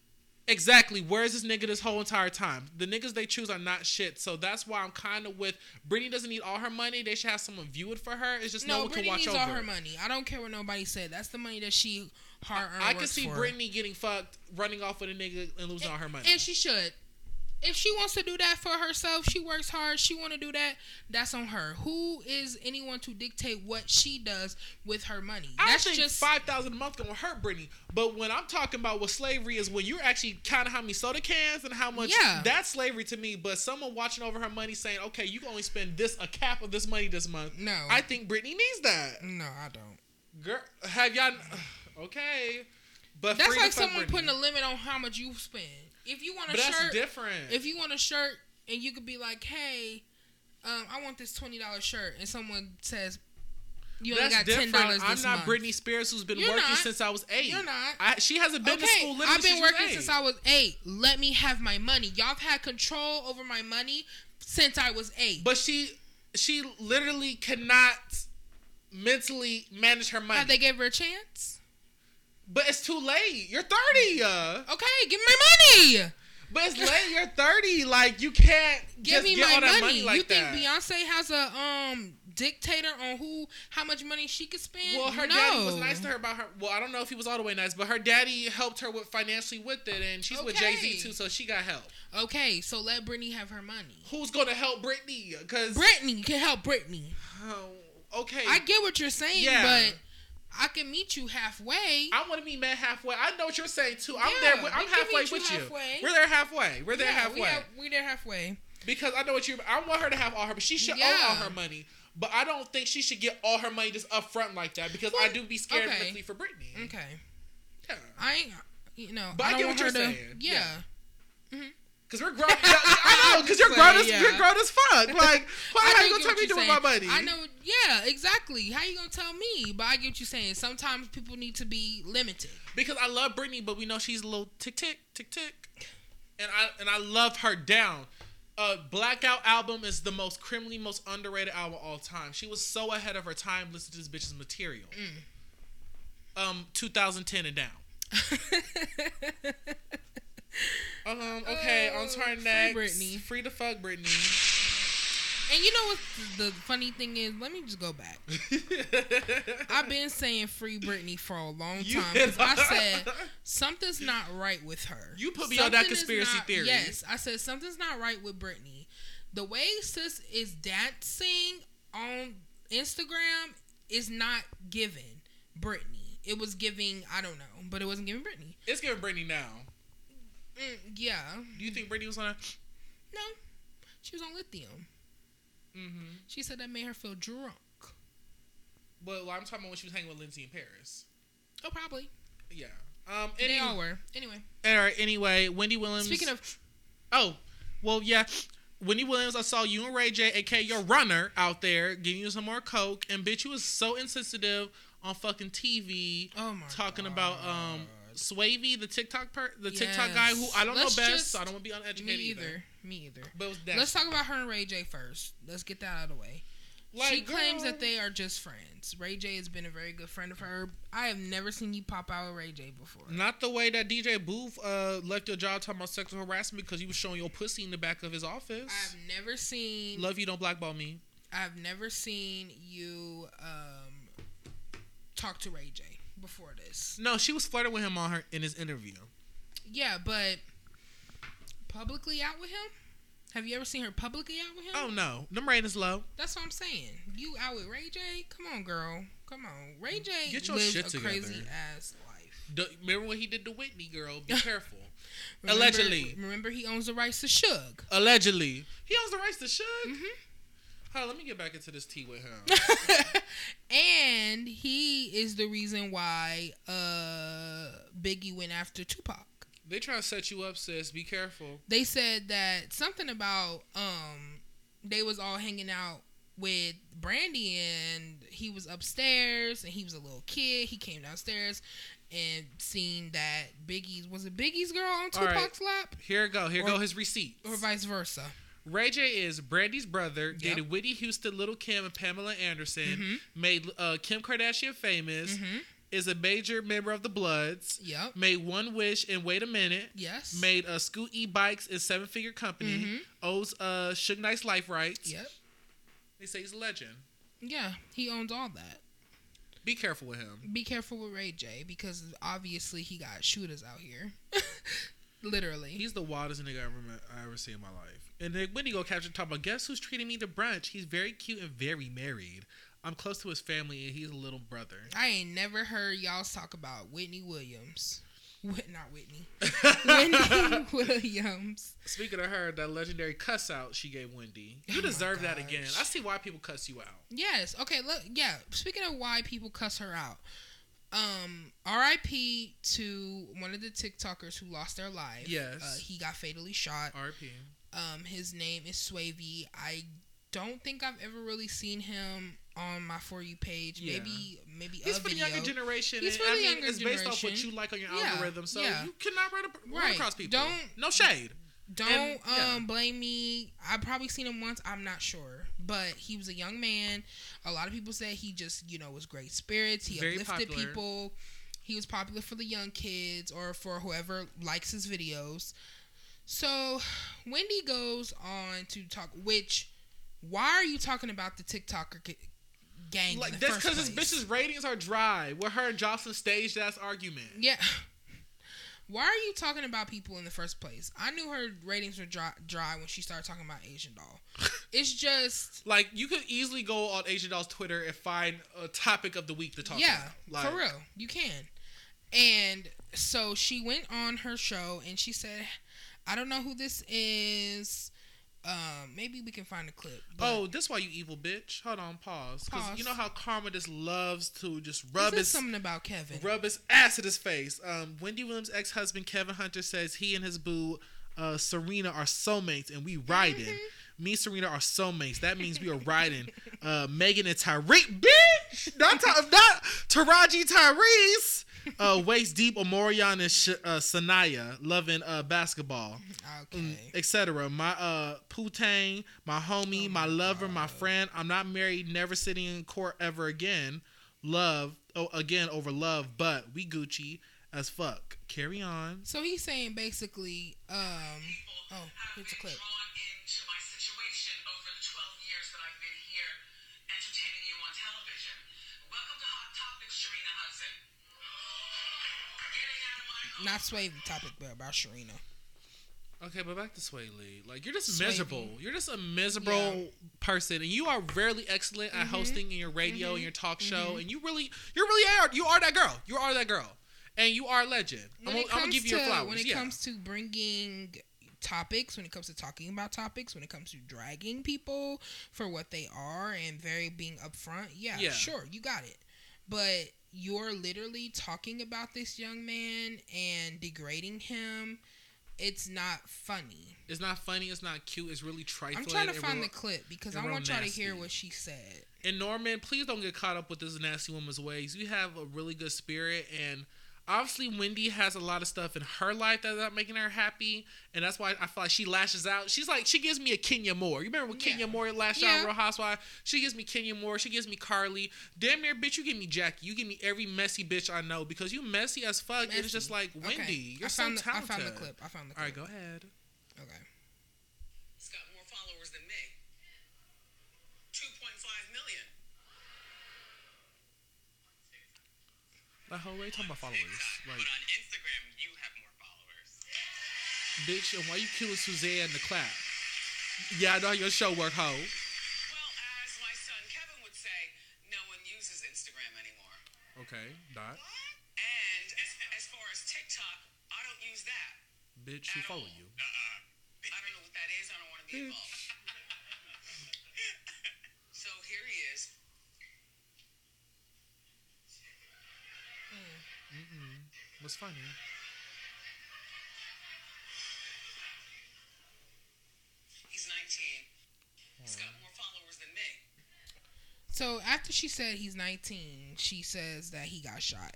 Exactly. Where's this nigga this whole entire time? The niggas they choose are not shit. So that's why I'm kind of with Britney doesn't need all her money. They should have someone view it for her. It's just no, No, one Britney can watch needs over. all her it. money. I don't care what nobody said. That's the money that she hard earned. I can see. Britney getting fucked, running off with a nigga and losing all her money. and she should. If she wants to do that for herself, she works hard. She want to do that. That's on her. Who is anyone to dictate what she does with her money? I That's think just five thousand a month gonna hurt Britney. But when I'm talking about what slavery is, when you're actually counting how many soda cans and how much Yeah. that's slavery to me. But someone watching over her money saying, okay, you can only spend this a cap of this money this month. no. I think Britney needs that. no, I don't. Girl, have y'all? Okay, but That's like someone putting a limit on how much you spend. If you want a But that's shirt, different. if you want a shirt and you could be like, hey, um, I want this twenty dollars shirt, and someone says you only that's got ten dollars I'm not month. Britney Spears who's been You're working not. since I was 8 You're not. I, she hasn't been to school Okay, I've been working since. I was eight. Let me have my money. Y'all have had control over my money since I was eight. But she she literally cannot mentally manage her money. Have they gave her a chance? But it's too late. You're 30. Uh. Okay, give me my money. But it's late. You're 30. Like you can't Give me get my all that money. money like you think that. Beyonce has a um dictator on who how much money she could spend? well, her no. daddy was nice to her about her. Well, I don't know if he was all the way nice, but her daddy helped her with financially with it, and she's with Jay Z too, so she got help. Okay, so let Britney have her money. Who's gonna help Britney? Because Britney can help Britney. oh, okay, I get what you're saying, Yeah. but I can meet you halfway. I want to be met halfway. I know what you're saying too. I'm Yeah, there. With, I'm halfway meet you with you. halfway. We're there halfway. We're there Yeah, halfway. We, have, we there halfway. because I know what you. I want her to have all her, but she should own Yeah. all her money. But I don't think she should get all her money just up front like that because I do be scared okay. mentally for Britney. Okay. Yeah. I ain't, you know, But I don't get want what her you're to, saying. Yeah. Yeah. Mm-hmm. Cause we're grown. I know. Cause you're grown as Yeah. you're grown as fuck. Like, why how you gonna tell me you're to do with my money? I know. Yeah, exactly. How you gonna tell me? But I get what you're saying. Sometimes people need to be limited. because I love Britney, but we know she's a little tick tick tick tick, and I and I love her down. Uh, Blackout album is the most criminally most underrated album of all time. She was so ahead of her time. Listen to this bitch's material. Mm. Um, 2010 and down. Um, okay, Oh, on to our free next. Britney. Free to fuck Britney. And you know what the funny thing is? Let me just go back. I've been saying free Britney for a long time because I said something's not right with her. You put me on that conspiracy not- theory. Yes, I said something's not right with Britney. The way sis is dancing on Instagram is not giving Britney. It was giving I don't know, but it wasn't giving Britney. it's giving Britney now. Mm, yeah, Do you think Brady was on a? no, she was on lithium. Mm-hmm. She said that made her feel drunk. But well, I'm talking about when she was hanging with Lindsay in Paris. Oh, probably. Yeah. Um. They all were. Anyway, all right. Anyway, Wendy Williams. speaking of Oh, well, yeah. Wendy Williams, I saw you and Ray J, aka your runner, out there giving you some more coke, and bitch, you was so insensitive on fucking TV oh my talking God. about um Swavy, the TikTok per the TikTok guy who I don't Let's know best, so I don't want to be me uneducated either. Me either. But Let's talk about her and Ray J first. Let's get that out of the way. Like, she claims that they are just friends. Ray J has been a very good friend of her. I have never seen you pop out with Ray J before. Not the way that DJ Booth uh, left your job talking about sexual harassment because you was showing your pussy in the back of his office. I've never seen. Love you, don't blackball me. I've never seen you um, talk to Ray J before this. No, she was flirting with him on her in his interview. Yeah, but publicly out with him. Have you ever seen her publicly out with him? Oh no, them ratings low. That's what I'm saying. You out with Ray J? Come on, girl. Come on. Ray J Get your lives shit a together. crazy ass life. The- remember when he did the Whitney girl? Be careful. Remember- Allegedly. Remember, he owns the rights to Suge. Allegedly, he owns the rights to Suge. Mhm. On, let me get back into this tea with him. and he is the reason why uh, Biggie went after Tupac. they trying to set you up, sis. Be careful. They said that something about um, they was all hanging out with Brandy and he was upstairs and he was a little kid. He came downstairs and seen that Biggie's was it Biggie's girl on All right. Tupac's lap Here go. Here Or- go his receipts. or vice versa. Ray J is Brandy's brother. Dated Whitney Houston, Lil Kim, and Pamela Anderson. Mhm. Made uh, Kim Kardashian famous. Mhm. Is a major member of the Bloods. Yep. Made One Wish and Wait a Minute. Yes. Made a Scoot E Bikes and Seven Figure Company. Mhm. Owes uh, Suge Knight's life rights. Yep. They say he's a legend. Yeah, he owns all that. Be careful with him. Be careful with Ray J because obviously he got shooters out here. Literally. He's the wildest nigga I ever, I ever seen in my life. And then when he go capture top about guess who's treating me to brunch? He's very cute and very married. I'm close to his family and he's a little brother. I ain't never heard y'all talk about Whitney Williams. Whit, not Whitney. Whitney Williams. Speaking of her, that legendary cuss out she gave Wendy. You Oh deserve that again. I see why people cuss you out. Yes. Okay. Look. Yeah. Speaking of why people cuss her out, um, R.I.P. to one of the TikTokers who lost their life. Yes. Uh, he got fatally shot. RP. Um, his name is Swavy. I don't think I've ever really seen him on my for you page. Yeah. Maybe maybe He's a for the younger generation. He's and, for I the mean, younger it's based off what you like on your Yeah, algorithm. So yeah. you cannot run, a, run Right. across people. Don't- no shade. Don't And, yeah. um blame me. I probably seen him once. I'm not sure, but he was a young man. A lot of people said he just you know was great spirits. He Very uplifted popular. people. He was popular for the young kids or for whoever likes his videos. So Wendy goes on to talk. Which why are you talking about the TikToker gang? Like that's because this bitch's ratings are dry. With her and Jocelyn staged that argument. Yeah. Why are you talking about people in the first place? I knew her ratings were dry, dry when she started talking about Asian doll. It's just Like you could easily go on Asian Doll's Twitter and find a topic of the week to talk yeah, about. Like, for real, you can. And so she went on her show and she said, "I don't know who this is. Um, maybe we can find a clip." Oh, this why you evil bitch. Hold on, pause. Because you know how Karma just loves to just rub his something about Kevin? rub his ass at his face. Um, Wendy Williams' ex husband Kevin Hunter says he and his boo uh, Sharina are soulmates and we riding. Mm-hmm. Me and Sharina are soulmates. That means we are riding. Uh, Megan and Tyreek, bitch, not not Taraji Tyrese. Uh, waist deep, Omarion and Sh- uh, Sanaya loving uh, basketball okay. etc. My uh Putang, my homie, Oh my, my lover, my friend. I'm not married, never sitting in court ever again. Love, oh again over love, but we Gucci as fuck. Carry on. So he's saying basically, um, oh, here's a clip. Not Sway the topic, but about Sharina. Okay, but back to Sway Lee. Like you're just Sway miserable. Lee. You're just a miserable Yeah. person, and you are rarely excellent at Mhm. hosting in your radio and your talk show. Mhm. And you really, you really are. You are that girl. You are that girl, and you are a legend. I'm, When gonna- I'm gonna comes give you to your flowers. when it yeah. comes to bringing topics, when it comes to talking about topics, when it comes to dragging people for what they are and very being upfront, yeah, Yeah. sure, you got it. But you're literally talking about this young man and degrading him. It's not funny. it's not funny. It's not cute. It's really trifling. I'm trying to find real- the clip because I want y'all to hear what she said. And Norman, please don't get caught up with this nasty woman's ways. You have a really good spirit, and obviously Wendy has a lot of stuff in her life that's not making her happy, and that's why I feel like she lashes out. She's like she gives me a Kenya Moore. You remember when Yeah. Kenya Moore lashed Yeah. out Real Housewife? She gives me Kenya Moore. She gives me Carly. Damn near bitch, you give me Jackie. You give me every messy bitch I know because you messy as fuck. And it's just like Wendy, Okay. you're I so found the, talented. I found the clip. I found the clip. All right, go ahead. Okay. He's got more followers than me. 2.5 million. Like, how are you talking about followers? Like, but on Instagram, you have more followers. bitch, and why you killing Suzanne the clap? Yeah, I know how your show work, hoe. Well, as my son Kevin would say, no one uses Instagram anymore. Okay, dot. And as, as far as TikTok, I don't use that. Bitch, who follow all. you? Uh-uh. I don't know what that is. I don't want to be Bitch. involved. so here he is. Mm-mm. Funny? He's 19. He's got more followers than me. So after she said he's 19, she says that he got shot.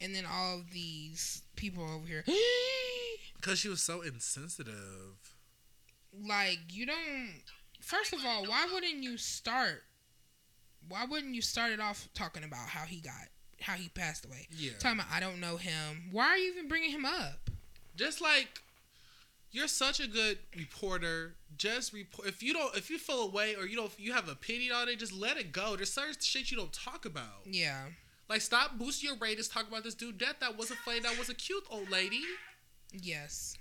And then all of these people over here, Because she was so insensitive. like, you don't. First of all, why wouldn't you start? Why wouldn't you start it off talking about how he got, how he passed away? Yeah. Talking about, I don't know him. Why are you even bringing him up? Just like you're such a good reporter. Just report if you don't if you feel away or you don't you have a pity on it, just let it go. There's certain shit you don't talk about. Yeah. Like stop boosting your ratings, talk about this dude death that was a funny, that was a cute old lady. Yes.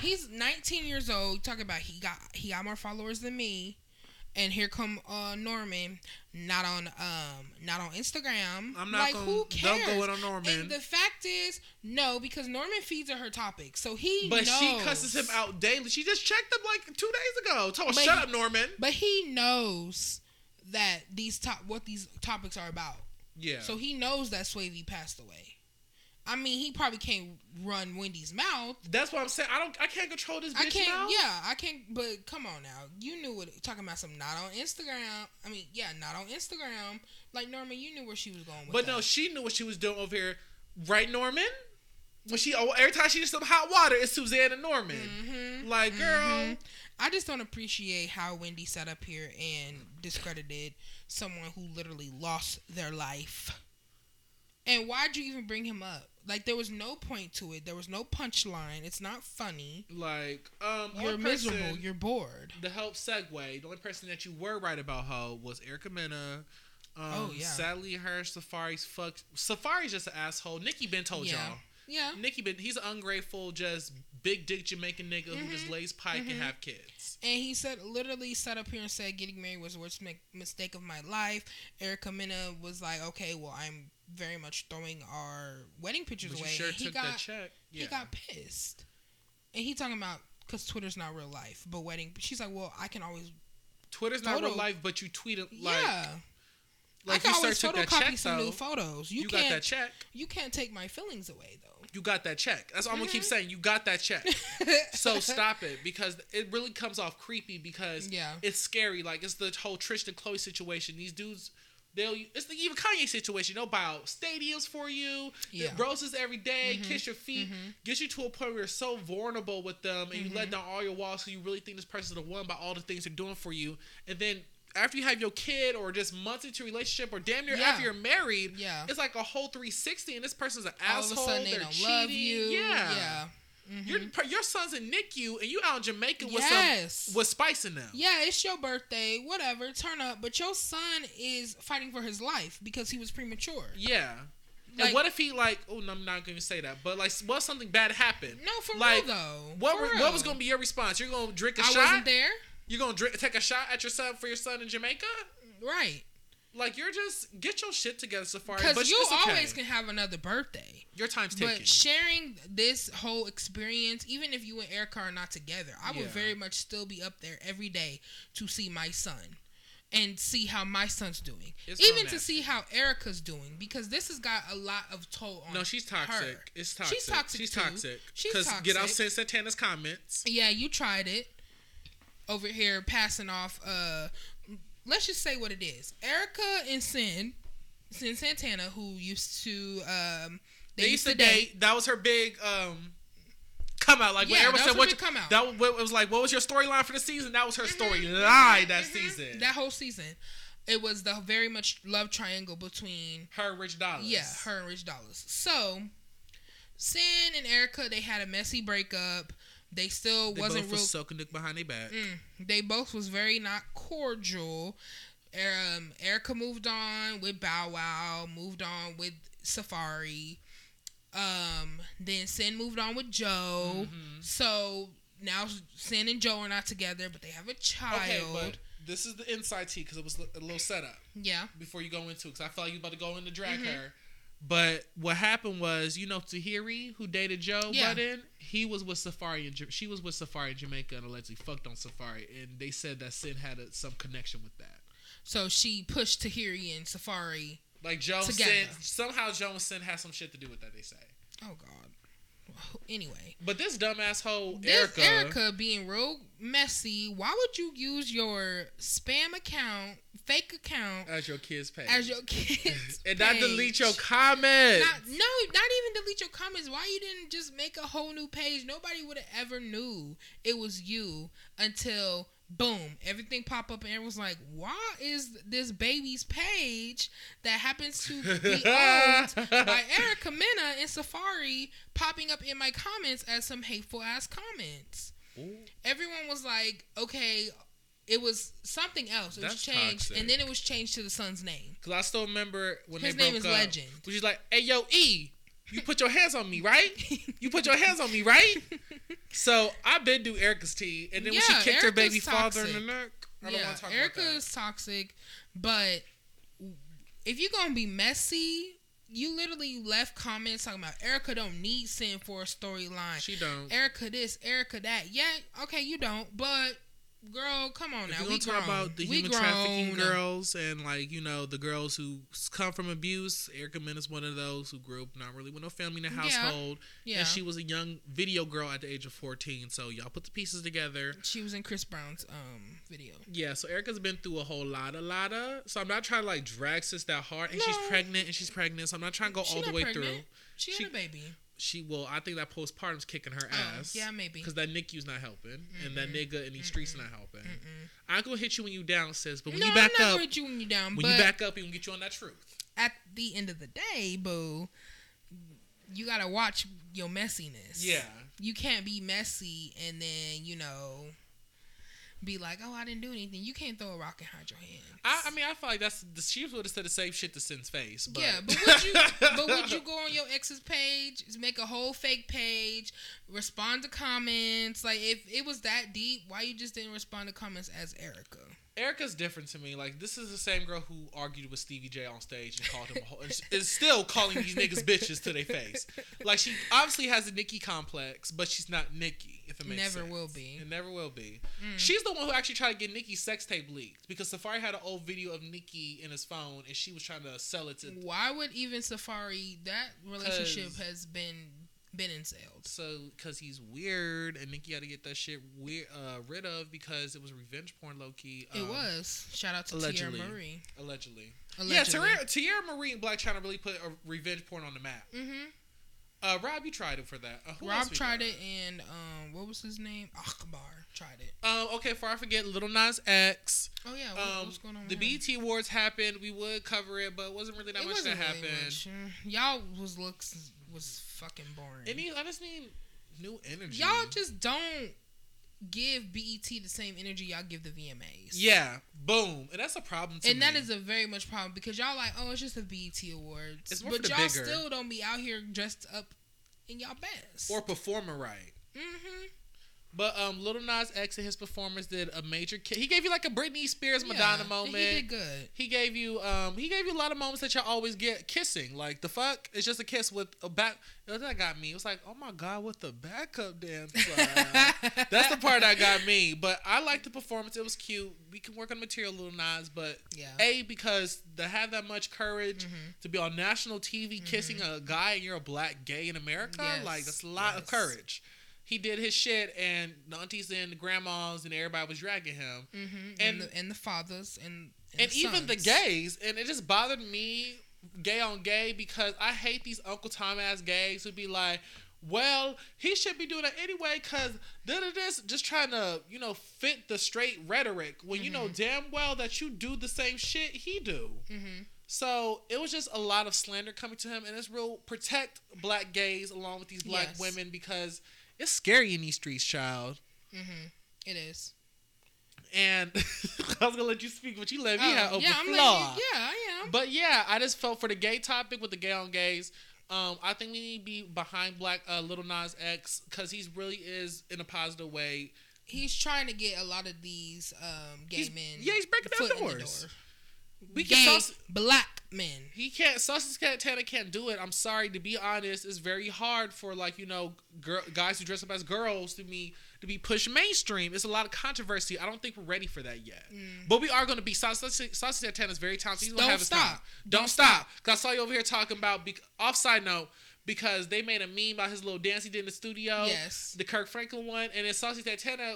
He's 19 years old. Talking about he got he got more followers than me. And here come uh Norman, not on um not on Instagram. I'm not like gonna who cares? don't go in on Norman. And the fact is, no, because Norman feeds her her topics, so he. But she cusses him out daily. She just checked him like two days ago. Told him, shut he- up, Norman. But he knows that these top what these topics are about. Yeah. So he knows that Swavy passed away. I mean, he probably can't run Wendy's mouth. That's what I'm saying. I don't. I can't control this bitch I can't. mouth. Yeah, I can't. But come on now, you knew what talking about some not on Instagram. I mean, yeah, not on Instagram. Like Norman, you knew where she was going with But that. no, she knew what she was doing over here, right, Norman? When she oh, every time she did some hot water, it's Suzanne and Norman. Mhm. Like, girl, Mhm. I just don't appreciate how Wendy sat up here and discredited someone who literally lost their life. And why'd you even bring him up? Like there was no point to it. There was no punchline. It's not funny. like, um, You're miserable. person You're bored. The help segue, the only person that you were right about, ho, was Erica Mena. Um, Oh, yeah. Sadly, her Safaree's fucked. Safaree's just an asshole. Nikki Ben told Yeah. y'all. Yeah. Nikki Ben, he's an ungrateful, just big dick Jamaican nigga who just Mhm. lays pike Mhm. and have kids. And he said, literally sat up here and said, getting married was the worst mi- mistake of my life. Erica Mena was like, okay, well, I'm very much throwing our wedding pictures away. sure he got. Yeah. he got pissed. And he talking about, because Twitter's not real life, but wedding. She's like, well, I can always, Twitter's not real life, but you tweet it like yeah. like I you can start always took that photocopy check some though. new photos. You, You, got can't, that check. you can't take my feelings away, though. You got that check. That's all I'm gonna keep Mhm. saying. You got that check. so stop it because it really comes off creepy because Yeah. it's scary. Like it's the whole Tristan Khloé situation. These dudes, they'll it's the even Kanye situation. They'll buy stadiums for you. Yeah. Roses every day, Mhm. kiss your feet, Mhm. gets you to a point where you're so vulnerable with them, and you Mhm. let down all your walls So you really think this person's the one by all the things they're doing for you, and then. After you have your kid, or just months into a relationship, or damn near Yeah. after you're married, Yeah. it's like a whole 360, and this person's an All of asshole. a sudden, they they're don't cheating. love you. Yeah, Yeah. Mhm. your your son's in NICU, and you out in Jamaica with Yes. some with spice in them. Yeah, it's your birthday, whatever, turn up. But your son is fighting for his life because he was premature. Yeah. Like, and what if he like? Oh, no, I'm not going to say that. But like, what if something bad happened? no, for like, real though. What For were- real. what was going to be your response? You're going to drink a I shot. I wasn't there. You're going to drink, take a shot at your son for your son in Jamaica. Right. Like you're just get your shit together, Safaree. Because But you okay. always can have another birthday. Your time's ticking. But sharing this whole experience, even if you and Erica are not together, I would very much still be up there every day to see my son and see how my son's doing. It's even to see how Erica's doing because this has got a lot of toll on no, she's toxic. her. It's toxic. She's toxic She's too. toxic. She's Because get out toxic. Santana's comments. Yeah, you tried it. Over here passing off uh let's just say what it is. Erica and Cyn Cyn Santana, who used to um They, used to date. That was her big um come out. Like when Yeah, everyone that said what big come out. That was, it was like what was your storyline for the season? That was her Mhm, storyline mhm, that mhm. season. That whole season. It was the very much love triangle between her and Rich Dollaz. yeah, her and Rich Dollaz. So Cyn and Erica, they had a messy breakup. They still They wasn't both real was soaking dick behind their back. Mm, they both was very not cordial. Um, Erica moved on with Bow Wow, moved on with Safaree. Um, then Cyn moved on with Joe. Mhm. So now Cyn and Joe are not together, but they have a child. Okay, but this is the inside tea because it was a little setup yeah, before you go into it. Because I felt like you about to go in to drag Mhm. her. But what happened was, you know, Tahiry, who dated Joe Yeah. Budden, he was with Safaree and she was with Safaree in Jamaica and allegedly fucked on Safaree, and they said that Cyn had a, some connection with that. so she pushed Tahiry and Safaree. Like Joe Together. Cyn, somehow Joe and Cyn has some shit to do with that. They say. Oh God. Anyway, But this dumbass hoe this Erica, Erica being real messy. Why would you use your spam account, fake account, as your kid's page, as your kids and not delete your comments. Not, no, not even delete your comments. Why you didn't just make a whole new page? Nobody would have ever knew it was you until boom, everything pop up and everyone's like, "Why is this baby's page that happens to be owned by Erica Mena and Safaree popping up in my comments as some hateful ass comments?" Ooh. Everyone was like, "Okay." It was something else. It was changed, toxic. and then it was changed to the son's name. Cause I still remember when His name is up. Legend. Which is like, hey yo E, you put your hands on me, right? You put your hands on me, right? So I've been do Erica's tea, and then when she Yeah, kicked her Erica's baby father in the neck, I don't yeah, want to talk about that. Erica about that. is toxic, but if you're gonna be messy, you literally left comments talking about Erica don't need Cyn for a storyline. She don't. Erica this, Erica that. Yeah, okay, you don't, but girl, come on If now. you're we gonna talk grown. about the we human grown. trafficking girls and like you know the girls who come from abuse, Erica Mena is one of those who grew up not really with no family in the Yeah. household, Yeah, and she, was a young video girl at the age of 14. So y'all put the pieces together. She was in Chris Brown's um video. Yeah, so Erica's been through a whole lot, a lot of. So I'm not trying to like drag sis that hard, and she's No. pregnant, and she's pregnant. So I'm not trying to go She all the way pregnant. through. She, She- had a baby. She will. I think that postpartum's kicking her Oh, ass. yeah, maybe. Because that NICU's not helping, and that nigga in these streets not helping. Mm-mm. I gonna hit you when you down, sis. But when no, you back I'm not up, hit you when you down. when you back up, he gonna get you on that truth. at the end of the day, boo, you gotta watch your messiness. Yeah. You can't be messy and then, you know, be like, oh, I didn't do anything. You can't throw a rock and hide your hands. I, I mean, I feel like that's the she would have said the same shit to Cyn's face. But. yeah, but would you but would you go on your ex's page, make a whole fake page, respond to comments? Like if it was that deep, why you just didn't respond to comments as Erica? Erica's different to me. Like this is the same girl who argued with Stevie J on stage and called him a whole, and is still calling these niggas bitches to their face. Like she obviously has a Nicki complex, but she's not Nicki. If it makes Never sense. will be. It never will be. Mm. She's the one who actually tried to get Nicki's sex tape leaked because Safaree had an old video of Nicki in his phone and she was trying to sell it to. Why would even Safaree that relationship has been been entailed? So, because he's weird, and Nicki had to get that shit weird, uh, rid of because it was revenge porn, low key. it um, was. Shout out to allegedly. Teairra Mari. allegedly. Allegedly. Yeah, Teairra, Teairra Mari and Black China really put a revenge porn on the map. Mm-hmm. Uh, Rob, you tried it for that. Uh, Rob tried got? it, and um, what was his name? Akbar tried it. Um, okay, before I forget, Lil Nas X. Oh yeah, what, Um, what's going on? the with him? BET Awards happened. We would cover it, but it wasn't really that It much that really happened. much. Y'all was looks was fucking boring. Any, I just need new energy. Y'all just don't give BET the same energy y'all give the VMAs. Yeah, boom, and that's a problem. And me. that is a very much problem because y'all like, oh, it's just the BET Awards, It's but y'all bigger. still don't be out here dressed up in y'all best. or performing right. mm-hmm. But um, Lil Nas X in his performance did a major. Ki- he gave you like a Britney Spears Madonna moment. He did good. He gave you um he gave you a lot of moments that y'all always get kissing. Like the fuck, it's just a kiss with a back. That got me. It was like, oh my god, with the backup dancer. That's the part that got me. But I liked the performance. It was cute. We can work on material, Little Nas, but Yeah. a because to have that much courage Mhm. to be on national TV kissing a guy and you're a black gay in America, Yes, like that's a lot of courage. He did his shit, and the aunties and the grandmas and everybody was dragging him Mm-hmm. And And- the, and the fathers and and, and the even the gays, and it just bothered me, gay on gay, because I hate these Uncle Tom ass gays who be like, well, he should be doing it anyway, cause this, just trying to, you know, fit the straight rhetoric when you know Mm-hmm. damn well that you do the same shit he do. Mhm. So it was just a lot of slander coming to him, and it's real protect black gays along with these black Yes. women because it's scary in these streets, child. Mhm. It is. And I was gonna let you speak, but you let me Oh, have open yeah, I'm floor. you, yeah, I am. But yeah, I just felt for the gay topic with the gay on gays. Um, I think we need to be behind Black uh, Lil Nas X because he's really is in a positive way. He's trying to get a lot of these um, gay He's- men. yeah, he's breaking down in the doors. door. We can gay sauce, black men. he can't Saucy Santana can't do it. I'm sorry to be honest. It's very hard for like you know girl, guys who dress up as girls to be to be pushed mainstream. It's a lot of controversy. I don't think we're ready for that yet. But we are going to be. Saucy, Saucy Santana is very talented. He's gonna Mm. Don't have his stop. time. Don't, Don't stop. Cause I saw you over here talking about. Be, off side note. Because they made a meme about his little dance he did in the studio. Yes. The Kirk Franklin one. And then Saucy Santana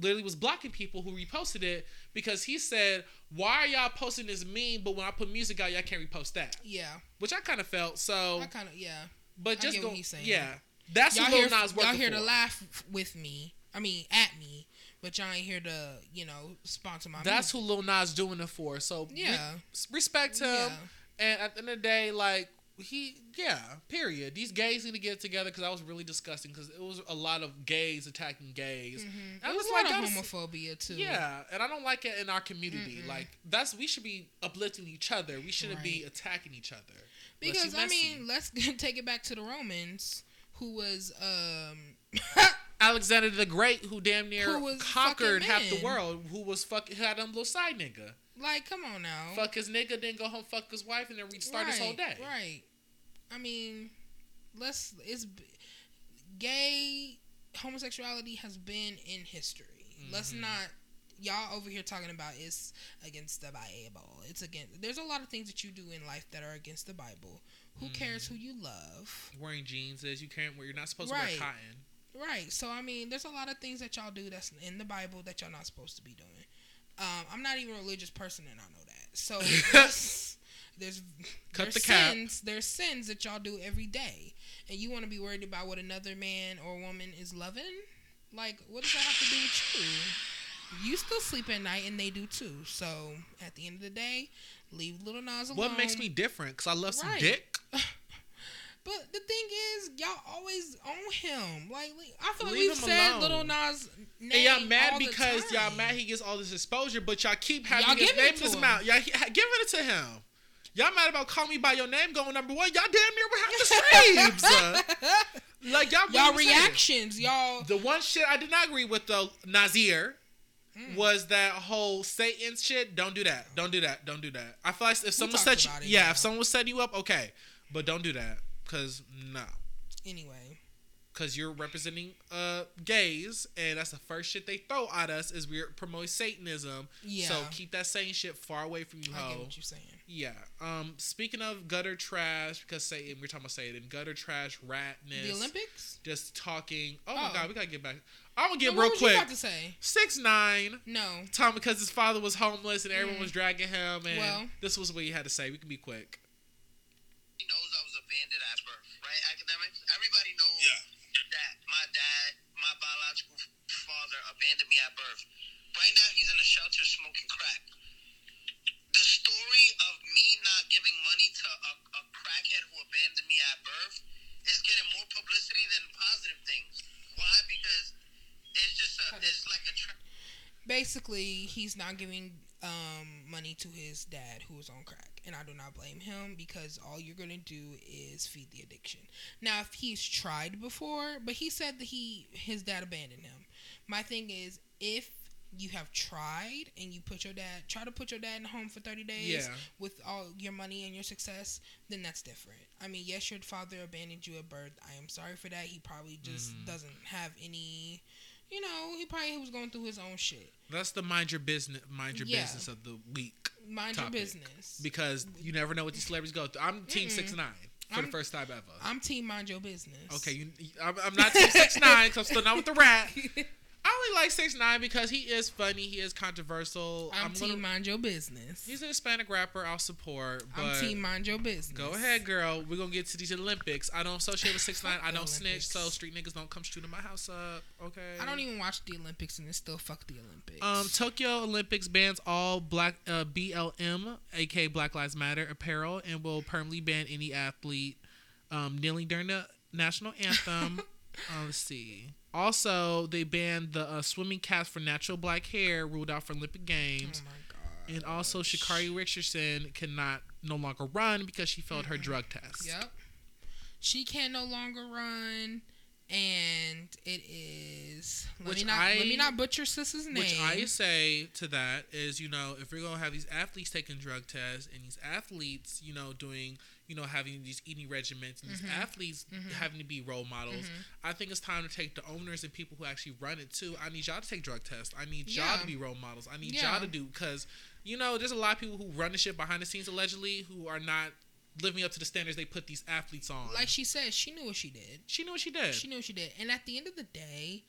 literally was blocking people who reposted it because he said, Why are y'all posting this meme, but when I put music out, y'all can't repost that? Yeah, Which I kind of felt. So, I kind of yeah. but just get go. what he's saying. Yeah. That's Y'all what Lil Nas working y'all here to laugh with me. I mean, at me, but y'all ain't here to you know sponsor my. That's music. who Lil Nas doing it for. So re- Yeah. respect him. Yeah. And at the end of the day, like he, yeah, period. These gays need to get together because that was really disgusting because it was a lot of gays attacking gays. Mhm. And I was was a like, of homophobia too. Yeah, and I don't like it in our community. Mm-mm. Like that's we should be uplifting each other. We shouldn't be attacking each other. Because I mean, let's take it back to the Romans, who was um. Alexander the Great, who damn near Who conquered half the world, who was fucking had them little side nigga. Like, come on now. Fuck his nigga, then go home, fuck his wife, and then restart his whole day. Right. I mean, let's. It's gay homosexuality has been in history. Let's Mhm. not. Y'all over here talking about it's against the Bible. It's against. There's a lot of things that you do in life that are against the Bible. Who cares who you love? Wearing jeans is you can't wear. You're not supposed to wear cotton. Right. So I mean, there's a lot of things that y'all do that's in the Bible that y'all not supposed to be doing. Um, I'm not even a religious person, and I know that. So there's Cut there's the cap. sins. There's sins that y'all do every day, and you want to be worried about what another man or woman is loving. Like, what does that have to do with you? You still sleep at night, and they do too. So at the end of the day, leave Lil Nas alone. What makes me different? Cause I love some Right. dick. But the thing is, y'all always own him. Like, like, I feel like Leave we've said alone. Lil Nas name And y'all mad because y'all mad he gets all this exposure, but y'all keep having Y'all his name in his mouth. Y'all he- giving it to him. Y'all mad about call me by your name going number one. Y'all damn near with half the streams. like y'all, y'all reactions, y'all. The one shit I did not agree with though, Nazir, Mm. was that whole Satan shit. Don't do that. Don't do that. Don't do that. I feel like if someone set you, yeah, yeah. if someone was setting you up, okay, but don't do that because no, Anyway, because you're representing uh gays, and that's the first shit they throw at us is we're promoting Satanism. yeah. So keep that Satan shit far away from you, I get ho. what you're saying. Yeah. Um. Speaking of gutter trash, because say we're talking about Satan, gutter trash, ratness. The Olympics. Just talking. Oh, my Oh. god, we gotta get back. I'm gonna get So what real was you quick. about to say? Six nine. No. Tom because his father was homeless and everyone Mm. was dragging him, and Well. this was what he had to say. We can be quick. He knows I was abandoned at birth, right? Academics. Everybody knows Yeah. that my dad, my biological father, abandoned me at birth. Right now, he's in a shelter smoking crack. The story of me not giving money to a, a crackhead who abandoned me at birth is getting more publicity than positive things. Why? Because it's just a, it's like a basically he's not giving um, money to his dad who is on crack and i do not blame him because all you're gonna do is feed the addiction now if he's tried before but he said that he his dad abandoned him my thing is if you have tried and you put your dad try to put your dad in the home for 30 days Yeah. with all your money and your success then that's different i mean yes your father abandoned you at birth i am sorry for that he probably just Mm-hmm. doesn't have any you know he probably was going through his own shit That's the mind your business, mind your Yeah. business of the week mind Topic. your business because you never know what these celebrities go through. I'm Team Six Nine for the I'm- first time ever. i'm team mind your business Okay, you, I'm, I'm not Team Six Nine because I'm still not with the rat. I only like Six Nine because he is funny. He is controversial. i'm, I'm team gonna- mind your business He's a Hispanic rapper. I'll support. But i'm team mind your business Go ahead, girl. We're gonna get to these Olympics. I don't associate with Six Nine. I don't snitch, so street niggas don't come shooting my house up. Okay. i don't even watch the olympics and it's still fuck the olympics Um, Tokyo Olympics bans all black uh, BLM, aka Black Lives Matter, apparel, and will permanently ban any athlete um, kneeling during the national anthem. uh, let's see. Also, they banned the uh, swimming cast for natural black hair, ruled out for Olympic Games. oh my god And also, Sha'Carri Richardson cannot no longer run because she failed her drug test. Yep. She can no longer run, and it is. Let Which me not I- let me not butcher sis's name. Which I say to that is, you know, if we're gonna have these athletes taking drug tests and these athletes, you know, doing, you know, having these eating regimens and these Mm-hmm. athletes having to be role models, I think it's time to take the owners and people who actually run it too. I need y'all to take drug tests. I need y'all Yeah. to be role models. I need Yeah. y'all to do because, you know, there's a lot of people who run the shit behind the scenes allegedly who are not living up to the standards they put these athletes on. like she said, she knew what she did. she knew what she did. She knew what she did, and at the end of the day,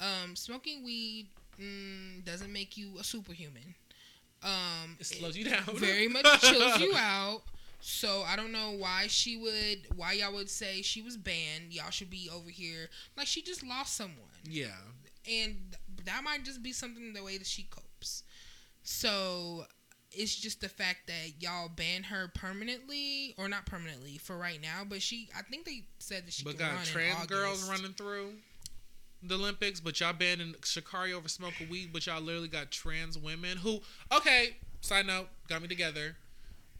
um, smoking weed mm, doesn't make you a superhuman. Um, it slows you down. very much chills you out. So I don't know why she would, why y'all would say she was banned. Y'all should be over here like she just lost someone, Yeah. and that might just be something the way that she copes. So it's just the fact that y'all ban her permanently, or not permanently for right now. But she, I think they said that she But got trans girls running through the Olympics, but y'all banning Sha'Carri over smoking weed, but y'all literally got trans women who okay, side note, got me together.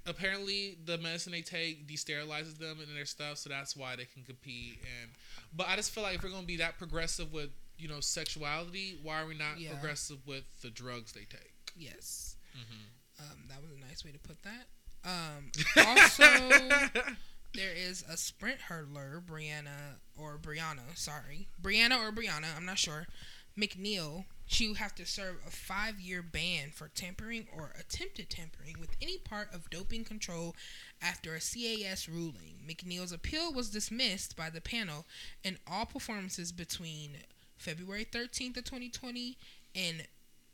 Apparently the medicine they take desterilizes them and their stuff, so that's why they can compete and but I just feel like if we're gonna be that progressive with, you know, sexuality, why are we not Yeah. progressive with the drugs they take? Yes. Mm-hmm. Um, that was a nice way to put that. Um, also, there is a sprint hurdler, Brianna or Brianna, sorry, Brianna or Brianna, I'm not sure. McNeal, she have to serve a five-year ban for tampering or attempted tampering with any part of doping control after a CAS ruling. McNeal's appeal was dismissed by the panel, and all performances between February 13th of 2020 and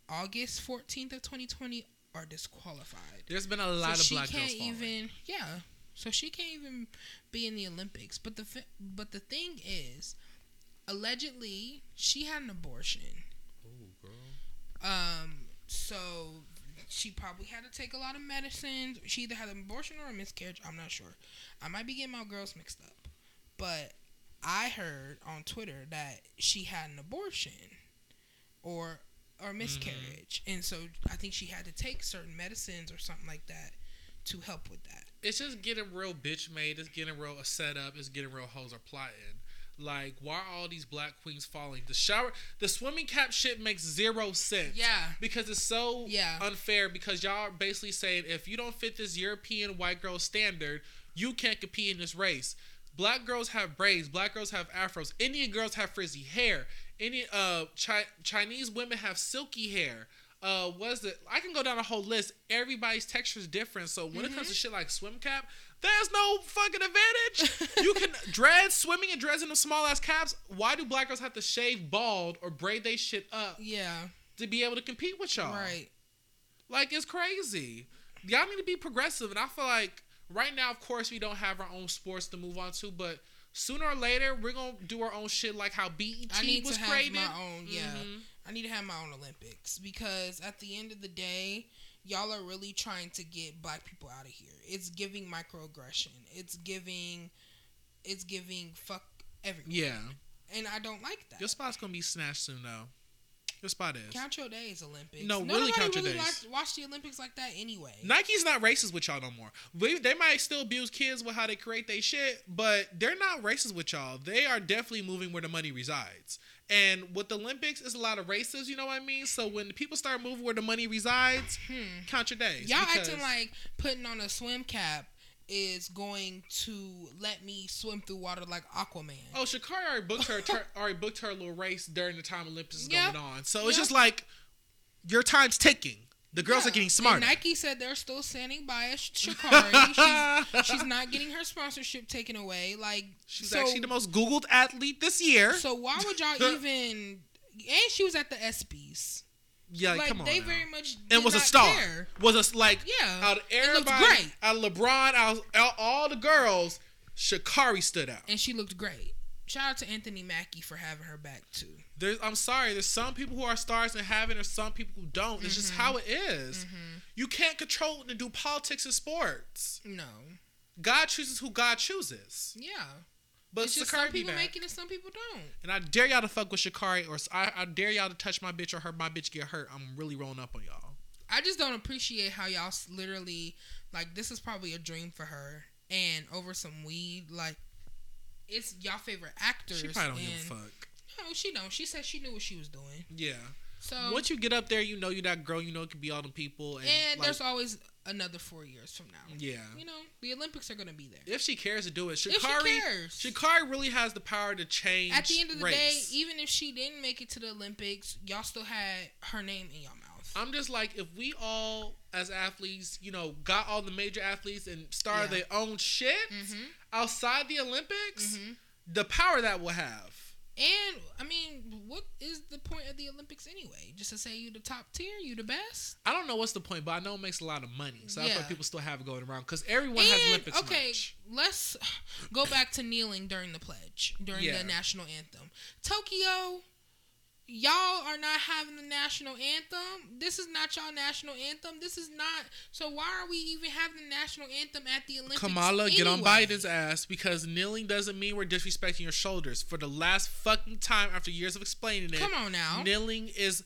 August 14th of 2020 are disqualified. There's been a lot so of black can't girls falling. even yeah. So she can't even be in the Olympics. But the but the thing is, allegedly she had an abortion. Ooh, girl. Um, so she probably had to take a lot of medicines. She either had an abortion or a miscarriage. I'm not sure. I might be getting my girls mixed up, but I heard on Twitter that she had an abortion or or miscarriage, mm-hmm. and so I think she had to take certain medicines or something like that to help with that. it's just getting real bitch made. It's getting real set up. It's getting real hoes are plotting. Like, why are all these black queens falling? The shower, the swimming cap shit makes zero sense. Yeah. Because it's so Yeah. unfair. Because y'all are basically saying if you don't fit this European white girl standard, you can't compete in this race. Black girls have braids. Black girls have afros. Indian girls have frizzy hair. Indian, uh, Chi- Chinese women have silky hair. Uh, was it? I can go down a whole list. Everybody's texture is different. So when it comes to shit like swim cap, there's no fucking advantage. you can dread swimming and dreads in the small ass caps. Why do black girls have to shave bald or braid they shit up Yeah. to be able to compete with y'all? Right. Like it's crazy. Y'all need to be progressive, and I feel like right now, of course, we don't have our own sports to move on to, but sooner or later, we're gonna do our own shit, like how BET I need was to have created. my own. Yeah, Mhm. I need to have my own Olympics because at the end of the day, y'all are really trying to get black people out of here. It's giving microaggression. It's giving, it's giving fuck everyone. Yeah, and I don't like that. your spot's gonna be snatched soon, though. Your spot is. Count your days, Olympics. No, Nobody really count your really days. Watch, watch the Olympics like that anyway. Nike's not racist with y'all no more. We, they might still abuse kids with how they create their shit, but they're not racist with y'all. They are definitely moving where the money resides. And with the Olympics, it's a lot of races, you know what I mean? So when the people start moving where the money resides, count your days. Hmm. Y'all acting like putting on a swim cap is going to let me swim through water like Aquaman. Oh, Sha'Carri already booked her, tur already booked her little race during the time Olympics is Yeah. going on. So it's just like your time's ticking. The girls Yeah. are getting And smarter. Nike said they're still standing by Sha'Carri. she's, she's not getting her sponsorship taken away. Like She's so, actually the most Googled athlete this year. So why would y'all even? And she was at the ESPYS. Yeah, like come on. they now. very much and was a star. care. Was a like Yeah, out of everybody, great. out of LeBron, out, out all the girls, Sha'Carri stood out. and she looked great. Shout out to Anthony Mackie for having her back too. There's, I'm sorry, there's some people who are stars and have it, and some people who don't. It's Mm-hmm. just how it is. You can't control and do politics in sports. No, God chooses who God chooses. yeah, But it's just Sha'Carri some people back. make it and some people don't. And I dare y'all to fuck with Sha'Carri, or I dare y'all to touch my bitch or hurt my bitch get hurt. I'm really rolling up on y'all. I just don't appreciate how y'all literally like this is probably a dream for her, and over some weed, like it's y'all favorite actors. She probably don't and, give a fuck. No, she don't. She said she knew what she was doing. Yeah. So Once you get up there, you know you're that girl. You know it could be all the people. And, and like, there's always another four years from now. yeah. You know, the Olympics are gonna be there. If she cares to do it, cares. Sha'Carri really has the power to change. At the end of the race. day, even if she didn't make it to the Olympics, y'all still had her name in your mouth. I'm just like, if we all, as athletes, you know, got all the major athletes and started Yeah. their own shit Mhm. outside the Olympics, Mhm. the power that will have. And I mean, what is the point of the Olympics anyway? Just to say you the top tier, you the best. I don't know what's the point, but I know it makes a lot of money. So that's why Yeah. people still have it going around because everyone has Olympics okay, merch. let's go back to kneeling during the pledge during Yeah. the national anthem. Tokyo, y'all are not having the national anthem. This is not y'all national anthem. This is not. So why are we even having the national anthem at the Olympics? Kamala, get on? Biden's ass because kneeling doesn't mean we're disrespecting your shoulders. For the last fucking time, after years of explaining it, Come on now. kneeling is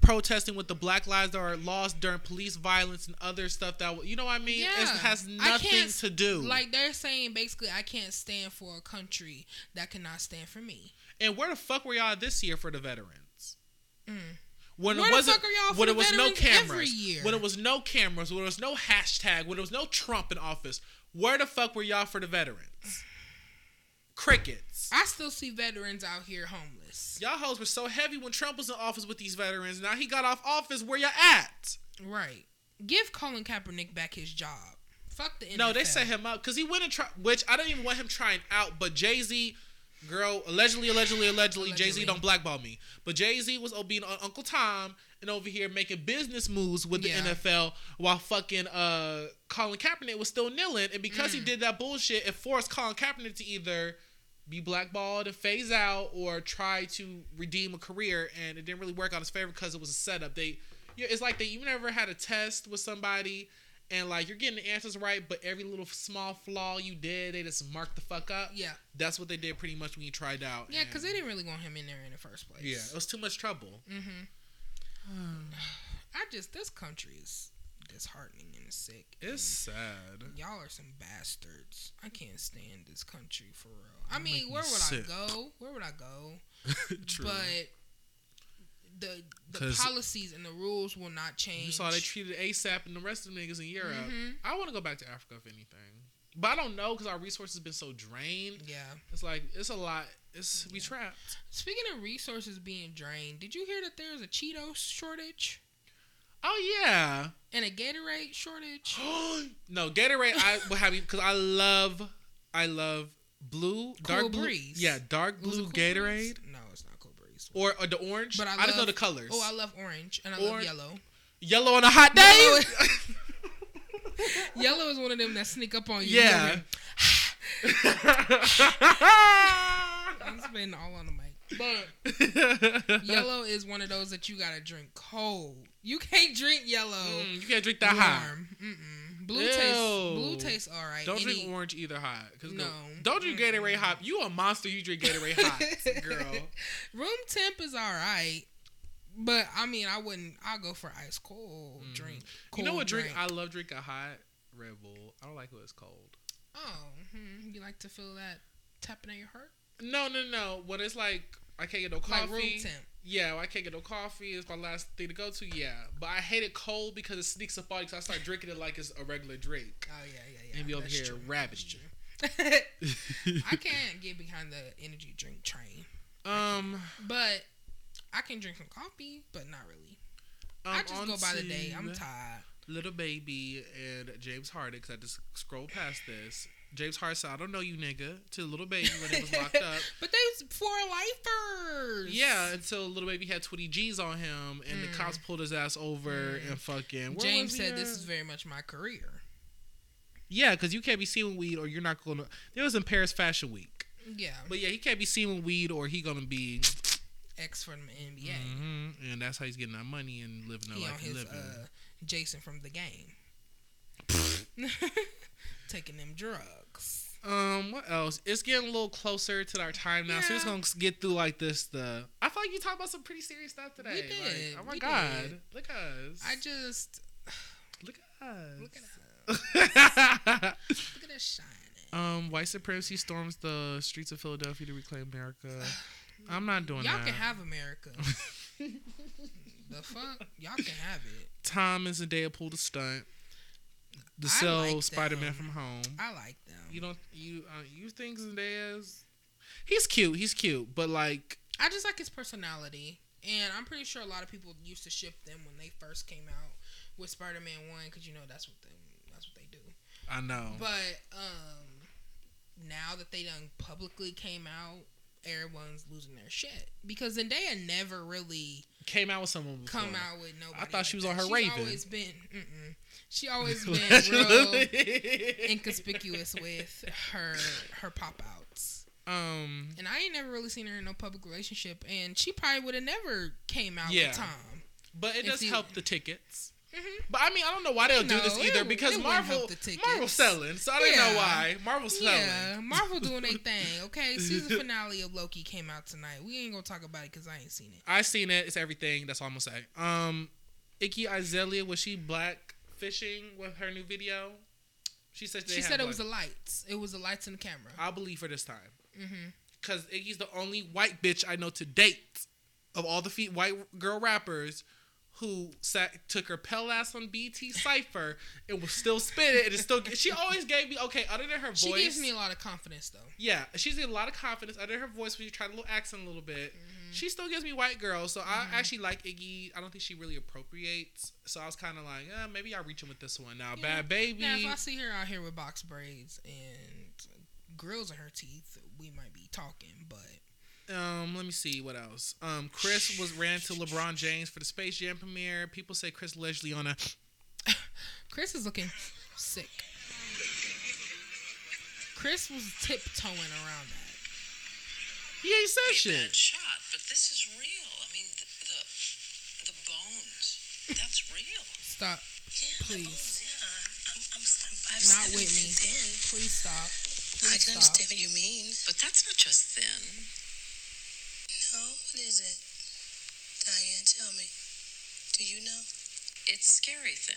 protesting with the black lives that are lost during police violence and other stuff that you know what I mean. Yeah. It has nothing to do. Like they're saying, basically, I can't stand for a country that cannot stand for me. And where the fuck were y'all this year for the veterans? Mm. When Where it wasn't, fuck are y'all for when the it was no cameras, year? when it was no cameras, when there was no hashtag, when there was no Trump in office, where the fuck were y'all for the veterans? Crickets. I still see veterans out here homeless. Y'all hoes were so heavy when Trump was in office with these veterans. Now he got off office. Where y'all at? Right. Give Colin Kaepernick back his job. Fuck the NFL. No, they set him up because he went and try. Which I don't even want him trying out. But Jay Z, girl, allegedly, allegedly, allegedly, Jay Z don't blackball me. But Jay Z was being on Uncle Tom and over here making business moves with the Yeah. NFL while fucking uh Colin Kaepernick was still kneeling. And because Mm. he did that bullshit, it forced Colin Kaepernick to either be blackballed and phase out or try to redeem a career. And it didn't really work out his favor because it was a setup. They, it's like they you never had a test with somebody and like you're getting the answers right, but every little small flaw you did, they just marked the fuck up. Yeah. That's what they did pretty much when you tried out. Yeah, because they didn't really want him in there in the first place. yeah, it was too much trouble. Mm-hmm. I just this country is disheartening and sick. It's and sad. y'all are some bastards. I can't stand this country for real. I mean, where would sick. I go? Where would I go? True. But the the policies and the rules will not change. you saw they treated ASAP and the rest of the niggas in Europe. Mhm. I want to go back to Africa if anything, but I don't know because our resources have been so drained. yeah. It's like it's a lot. It's we trapped. Speaking of resources being drained, did you hear that there's a Cheetos shortage Oh yeah. and a Gatorade shortage? no, Gatorade. I will have you because I love, I love blue, dark Cool blue. Breeze. Yeah, dark blue Cool Gatorade Breeze? No, it's not Cool Breeze. Or, or the orange. But I, just know the colors. Oh, I love orange and I love yellow. Yellow on a hot day. Yellow is one of them that sneak up on you. yeah. I'm spitting all on the mic. But yellow is one of those that you gotta drink cold. You can't drink yellow. Mm, you can't drink that hot. warm. Mm-mm. Blue Ew. tastes. Blue tastes all right. Don't Any- drink orange either hot. 'cause No. Don't drink Gatorade hot. You a monster. You drink Gatorade hot, girl. Room temp is all right. But I mean, I wouldn't. I'll go for ice cold drink. Mm. you know cold what drink, I love drinking hot? Red Bull. I don't like when it's cold. Oh, hmm, you like to feel that tapping at your heart? No, no, no. When it's like I can't get no Like coffee. room temp. Yeah, I can't get no coffee. It's my last thing to go to. Yeah, but I hate it cold because it sneaks up on you. So I start drinking it like it's a regular drink. Oh yeah, yeah, yeah. And be over here true. rabbiting That's you. true. I can't get behind the energy drink train, Um, but I can drink some coffee, but not really. um I just go by the day. I'm tired. Lil Baby and James Harden. Cause I just scrolled past this. James Harden said, "I don't know you, nigga." To Lil Baby when he was locked up. But they was four lifers. Yeah, until Lil Baby had 20 G's on him, and the cops pulled his ass over and fucking. James said this is very much my career. Yeah, because you can't be seen with weed, or you're not going to. It was in Paris Fashion Week, Yeah, but yeah, he can't be seen with weed, or he gonna be. ex from the NBA. Mhm, and that's how he's getting that money and living the He on life he's his living. uh, Jason from the game, taking them drugs. Um, what else? It's getting a little closer to our time now, so we're just gonna get through like this. The I feel like you talked about some pretty serious stuff today. We did, Like, oh my we god, did. look at us. I just look at us. look at us. Look at us shining. Um, white supremacy storms the streets of Philadelphia to reclaim America. I'm not doing that. Y'all can have America. the fuck, y'all can have it. Tom and Zendaya pulled a stunt. To I sell like Spider-Man from home. I like them. You don't you uh, you think Zendaya's? He's cute. He's cute, but like I just like his personality, and I'm pretty sure a lot of people used to ship them when they first came out with Spider-Man One, because you know that's what they that's what they do. I know. But um, now that they done publicly came out, everyone's losing their shit because Zendaya never really Came out with someone before. come out with nobody. I thought she like was on her Raven. Always been, mm-mm. she always been real inconspicuous with her her pop outs. um. And I ain't never really seen her in no public relationship, and she probably would have never came out Yeah. with Tom. But it does help the tickets. Mhm. But I mean, I don't know why they'll do this either because it Marvel, help the tickets. Marvel's selling, so I don't know why Marvel's selling. Yeah, Marvel doing their thing. Okay, season finale of Loki came out tonight. We ain't gonna talk about it because I ain't seen it. I seen it. It's everything. That's all I'm gonna say. Um, Iggy Azalea was she black fishing with her new video? She said She said it was the lights. It was the lights in the camera. I'll believe her this time hmm because Iggy's the only white bitch I know to date of all the feet white girl rappers who sat took her pell ass on BT Cipher and was still spitting and it still. She always gave me okay. Other than her voice, She gives me a lot of confidence though. Yeah, she's a lot of confidence Other than her voice when you try a little accent a little bit. Mm-hmm. She still gives me white girl, so I actually like Iggy. I don't think she really appropriates. So I was kind of like, eh, maybe I'll reach him with this one. Now, Yeah. Bad Baby. Now, if I see her out here with box braids and grills in her teeth, we might be talking. But Um, let me see what else. Um, Chris was ran to LeBron James for the Space Jam premiere. People say Chris Leslie on a. Chris is looking sick. Chris was tiptoeing around that. He ain't said shit. bad shot, but this is real. I mean, the the, the bones. That's real. Stop, Yeah, Please. I- Yeah, I'm, I'm, I'm, I've not said it Whitney. Then. Please stop. I Please can stop. understand what you mean. But that's not just thin. No, what is it? Diane, tell me. Do you know? It's scary thin.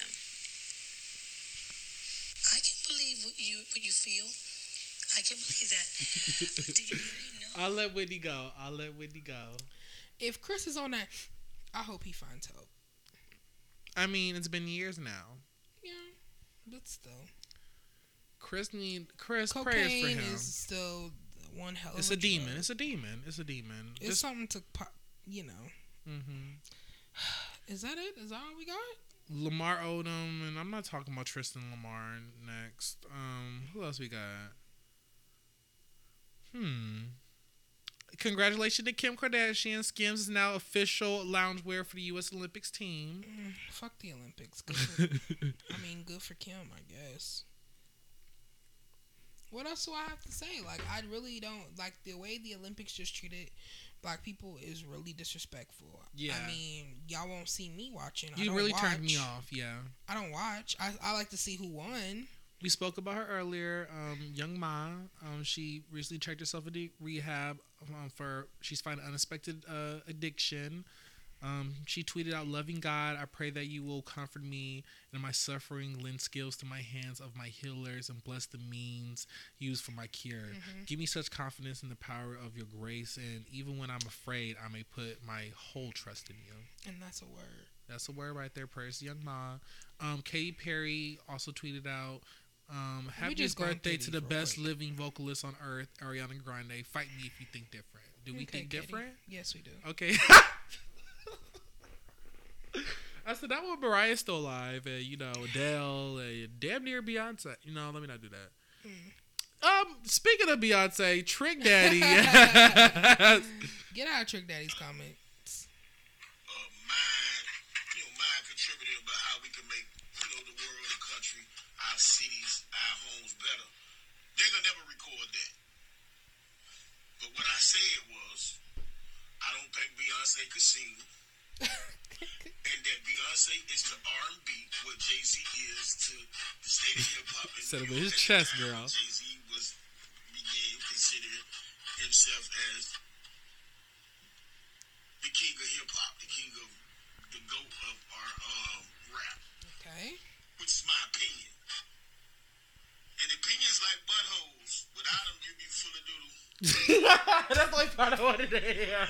I can believe what you what you feel. I can believe that. but do you really know? I'll let Whitney go. I'll let Whitney go. If Chris is on that, I hope he finds help. I mean, it's been years now. Yeah, but still, Chris need Chris prayers for cocaine him. is still one hell of It's a a demon. drug. It's a demon. It's a demon. It's something to, po- you know. Mm-hmm. Is that it? Is that all we got? Lamar Odom, and I'm not talking about Tristan Lamar next. Um, who else we got? Hmm. Congratulations to Kim Kardashian. Skims is now official loungewear for the U.S. Olympics team. Mm, fuck the Olympics. Good for, I mean, good for Kim, I guess. What else do I have to say? Like, I really don't like the way the Olympics just treated black people is really disrespectful. Yeah. I mean, y'all won't see me watching. You really watch. turned me off. Yeah. I don't watch. I, I like to see who won. We spoke about her earlier. Um, Young Ma. Um, she recently checked herself into rehab um, for she's finding unexpected uh, addiction. Um, she tweeted out, "Loving God, I pray that you will comfort me in my suffering, lend skills to my hands of my healers, and bless the means used for my cure. Give me such confidence in the power of your grace, and even when I'm afraid, I may put my whole trust in you." And that's a word. That's a word right there. Prayers to Young Ma. Um, Katy Perry also tweeted out, um, "Happy birthday to the best week. living vocalist on earth, Ariana Grande. Fight me if you think different. Do we Okay, think Katy. different? Yes, we do. Okay. I said that one Mariah's still alive, and you know Adele, and damn near Beyonce. You know, let me not do that. Um, speaking of Beyonce, Trick Daddy. Get out of Trick Daddy's comments. uh, mind, you know, mind contributing about how we can make, you know, the world, the country, our cities, our homes better. They're gonna never record that. But what I said was, I don't think Beyonce could sing, and that Beyonce is to R&B what Jay Z is to the state of hip hop. in Said it his York at the chest, girl. when Jay Z was began considering himself as the king of hip hop, the king of the goat of our um, rap, Okay. which is my opinion. And opinions like buttholes, without them, you'd be full of doodle. That's the only part I wanted to hear.